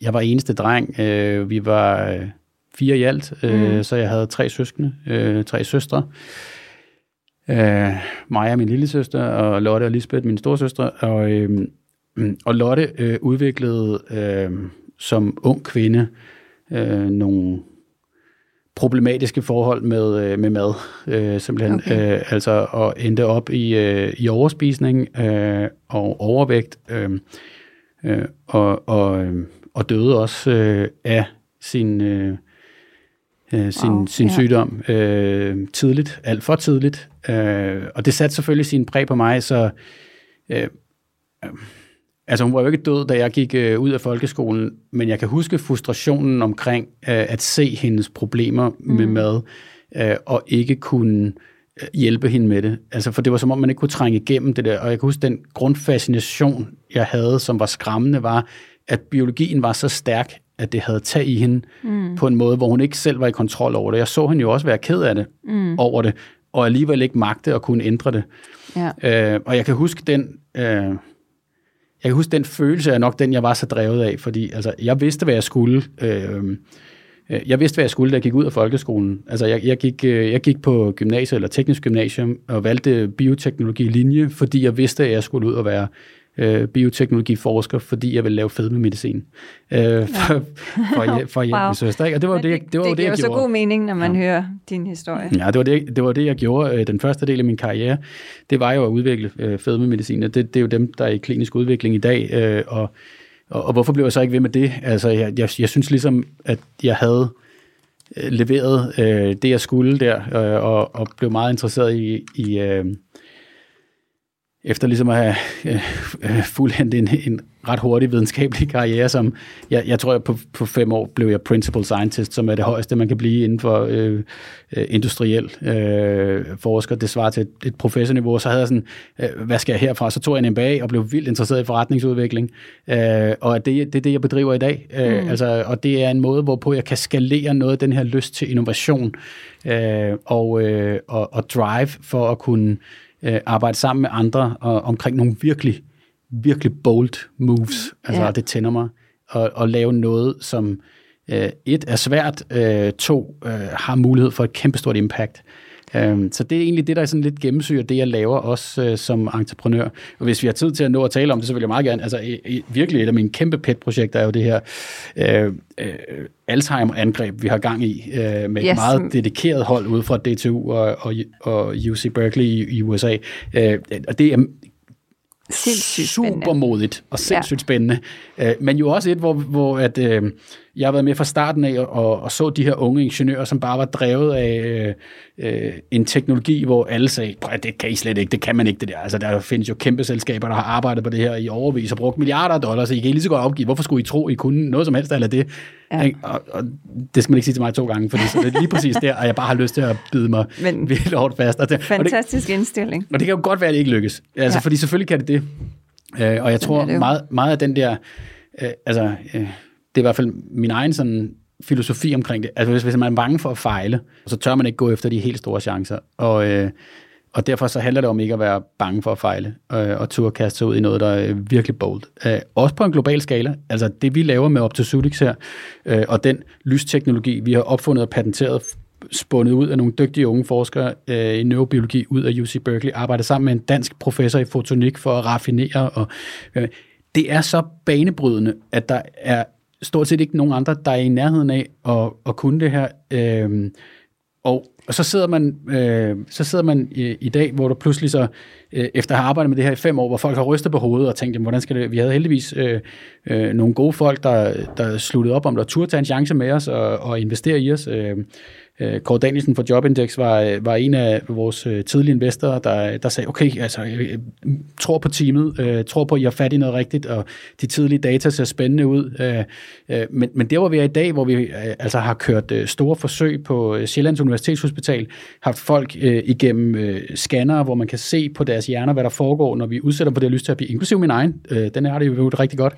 jeg var eneste dreng. Øh, vi var øh, fire i alt, øh, Mm. så jeg havde tre søskende, øh, tre søstre. Øh, Maja, min lille søster, og Lotte og Lisbeth, min storsøstre. Og, øh, og Lotte øh, udviklede øh, som ung kvinde øh, nogle problematiske forhold med, øh, med mad, øh, simpelthen. Okay. Øh, altså, og endte op i, øh, i overspisning øh, og overvægt, øh, øh, og, og, øh, og døde også øh, af sin, øh, øh, sin, wow, sin ja. sygdom øh, tidligt, alt for tidligt. Øh, og det satte selvfølgelig sin præg på mig, så øh, øh, altså hun var jo ikke død, da jeg gik øh, ud af folkeskolen, men jeg kan huske frustrationen omkring øh, at se hendes problemer mm. med mad, øh, og ikke kunne øh, hjælpe hende med det. Altså, for det var som om, man ikke kunne trænge igennem det der, og jeg kan huske, den grundfascination, jeg havde, som var skræmmende, var, at biologien var så stærk, at det havde tag i hende mm. på en måde, hvor hun ikke selv var i kontrol over det. Jeg så hende jo også være ked af det mm. over det, og alligevel ikke magte at kunne ændre det. Ja. Øh, og jeg kan huske den... Øh, jeg kan huske den følelse er nok den, jeg var så drevet af, fordi altså, jeg vidste, hvad jeg skulle. Øhm, øh, jeg vidste, hvad jeg skulle, da jeg gik ud af folkeskolen. Altså, jeg, jeg, gik, øh, jeg gik på gymnasiet eller teknisk gymnasium og valgte bioteknologi linje, fordi jeg vidste, at jeg skulle ud og være øh, bioteknologiforsker, fordi jeg ville lave fedmemedicin øh, for, ja. for, for, for hjælp wow. søster. Ikke? Og det var det, det, det, var det, det, jeg gjorde. Det giver så god mening, når man ja. hører din historie. Ja, det var det, det var det, jeg gjorde. Øh, den første del af min karriere, det var jo at udvikle øh, fedmemedicin. Det, det er jo dem, der er i klinisk udvikling i dag. Øh, og, og, og hvorfor blev jeg så ikke ved med det? Altså, jeg, jeg, jeg synes ligesom, at jeg havde øh, leveret øh, det, jeg skulle der, øh, og, og blev meget interesseret i, i øh, efter ligesom at have øh, fuldendt en, en ret hurtig videnskabelig karriere, som jeg, jeg tror, jeg på, på fem år blev jeg principal scientist, som er det højeste, man kan blive inden for øh, øh, industriel øh, forsker. Det svarer til et, et professorniveau. Så havde jeg sådan, øh, hvad skal jeg herfra? Så tog jeg en MBA og blev vildt interesseret i forretningsudvikling. Øh, og det, det er det, jeg bedriver i dag. Øh, mm. altså, og det er en måde, hvorpå jeg kan skalere noget af den her lyst til innovation øh, og, øh, og, og drive for at kunne øh, arbejde sammen med andre og, omkring nogle virkelig, virkelig bold moves. Altså, ja. det tænder mig. Og, og lave noget, som øh, et er svært, øh, to øh, har mulighed for et kæmpestort impact. Um, så det er egentlig det, der er sådan lidt gennemsyrer det, jeg laver også uh, som entreprenør. Og hvis vi har tid til at nå at tale om det, så vil jeg meget gerne, altså i, i, virkelig et af mine kæmpe pet-projekter er jo det her uh, uh, Alzheimer-angreb, vi har gang i, uh, med yes. et meget dedikeret hold ude fra DTU og, og, og UC Berkeley i, i USA. Uh, og det er super modigt og sindssygt ja. spændende. Uh, men jo også et, hvor, hvor at, uh, jeg har været med fra starten af og, og så de her unge ingeniører, som bare var drevet af øh, en teknologi, hvor alle sagde, det kan I slet ikke, det kan man ikke det der. Altså der findes jo kæmpe selskaber, der har arbejdet på det her i overvis og brugt milliarder af dollars, så I kan lige så godt opgive. Hvorfor skulle I tro, I kunne noget som helst eller det? Ja. Og, og, det skal man ikke sige til mig to gange, så det er lige præcis der, at jeg bare har lyst til at bide mig Men, vildt hårdt fast. Og det, fantastisk og det, indstilling. Og det kan jo godt være, at det ikke lykkes. Altså, ja. fordi selvfølgelig kan det det. Øh, og jeg tror, meget, meget af den der, øh, altså, øh, det er i hvert fald min egen sådan filosofi omkring det. Altså hvis, hvis man er bange for at fejle, så tør man ikke gå efter de helt store chancer. Og, øh, og derfor så handler det om ikke at være bange for at fejle, øh, og turde kaste sig ud i noget, der er virkelig bold. Øh, også på en global skala. Altså det vi laver med Optosutics her, øh, og den lysteknologi, vi har opfundet og patenteret, spundet ud af nogle dygtige unge forskere øh, i neurobiologi ud af UC Berkeley, arbejder sammen med en dansk professor i fotonik for at raffinere. Og, øh, det er så banebrydende, at der er stort set ikke nogen andre, der er i nærheden af at, at kunne det her. Øhm, og, og så sidder man, øh, så sidder man i, i dag, hvor der pludselig så, øh, efter at have arbejdet med det her i fem år, hvor folk har rystet på hovedet og tænkt, jamen, hvordan skal det, vi havde heldigvis øh, øh, nogle gode folk, der, der sluttede op om, der turde tage en chance med os og, og investere i os. Øh, Øh, Kåre Danielsen fra Jobindex var, var en af vores øh, tidlige investorer, der, der sagde, okay, altså, jeg tror på teamet, øh, tror på, at I har fat i noget rigtigt, og de tidlige data ser spændende ud. Øh, øh, men, men der, hvor vi er i dag, hvor vi øh, altså har kørt øh, store forsøg på øh, Sjællands Universitetshospital, haft folk øh, igennem øh, scannere, hvor man kan se på deres hjerner, hvad der foregår, når vi udsætter på det her lysterapi, inklusive min egen, øh, den er det jo rigtig godt,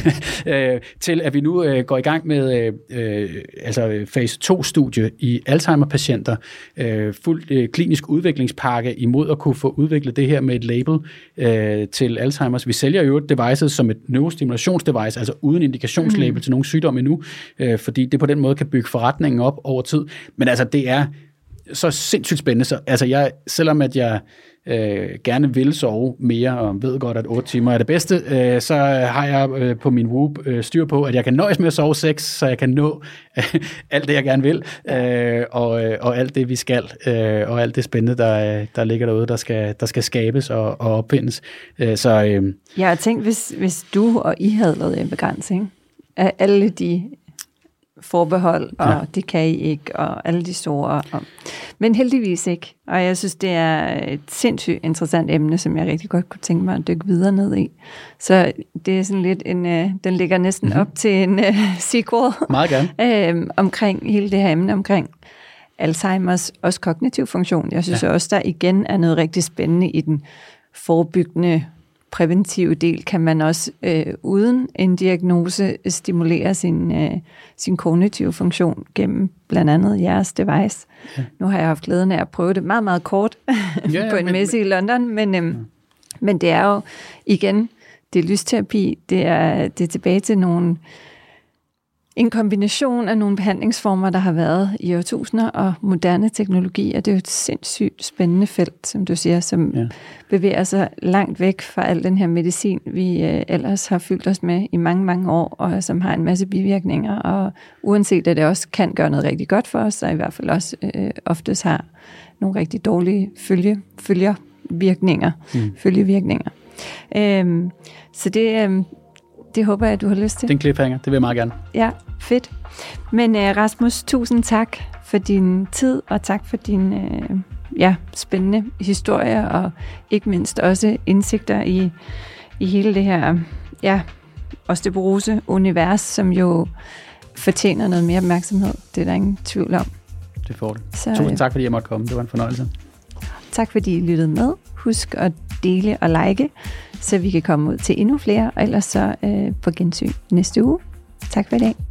øh, til at vi nu øh, går i gang med øh, øh altså fase 2-studie i Alzheimer-patienter, øh, fuld øh, klinisk udviklingspakke imod at kunne få udviklet det her med et label øh, til Alzheimer's. Vi sælger jo et device som et neurostimulationsdevice, altså uden indikationslabel mm. til nogen sygdom endnu, øh, fordi det på den måde kan bygge forretningen op over tid. Men altså, det er så sindssygt spændende. Så, altså, jeg, selvom at jeg øh, gerne vil sove mere, og ved godt, at 8 timer er det bedste, øh, så har jeg øh, på min Whoop øh, styr på, at jeg kan nøjes med at sove 6, så jeg kan nå øh, alt det, jeg gerne vil, øh, og, øh, og alt det, vi skal, øh, og alt det spændende, der, der ligger derude, der skal, der skal skabes og, og opfindes. Øh, så, øh, jeg har tænkt, hvis, hvis du og I havde lavet en begrænsning af alle de forbehold, og ja. det kan I ikke, og alle de store. Og, men heldigvis ikke. Og jeg synes, det er et sindssygt interessant emne, som jeg rigtig godt kunne tænke mig at dykke videre ned i. Så det er sådan lidt en, uh, den ligger næsten mm-hmm. op til en uh, sequel. Meget gerne. øh, omkring hele det her emne, omkring Alzheimers, også kognitiv funktion. Jeg synes ja. også, der igen er noget rigtig spændende i den forebyggende præventive del kan man også øh, uden en diagnose stimulere sin, øh, sin kognitive funktion gennem blandt andet jeres device. Ja. Nu har jeg haft glæden af at prøve det meget, meget kort ja, på en men, messe i London, men, øh, ja. men det er jo igen, det er lysterapi, det er, det er tilbage til nogle en kombination af nogle behandlingsformer, der har været i årtusinder, og moderne teknologi, og det er jo et sindssygt spændende felt, som du siger, som ja. bevæger sig langt væk fra al den her medicin, vi øh, ellers har fyldt os med i mange, mange år, og som har en masse bivirkninger, og uanset at det også kan gøre noget rigtig godt for os, så i hvert fald også øh, oftest har nogle rigtig dårlige følge, følgervirkninger, mm. følgevirkninger. Øhm, så det, øhm, det håber jeg, at du har lyst til. Det er en cliffhanger, det vil jeg meget gerne. Ja, fedt. Men uh, Rasmus, tusind tak for din tid, og tak for din uh, ja, spændende historie, og ikke mindst også indsigter i, i hele det her ja, osteoporose-univers, som jo fortjener noget mere opmærksomhed. Det er der ingen tvivl om. Det får det. Så, Tusind tak, fordi jeg måtte komme. Det var en fornøjelse. Tak, fordi I lyttede med. Husk at dele og like, så vi kan komme ud til endnu flere, og ellers så øh, på gensyn næste uge. Tak for i dag.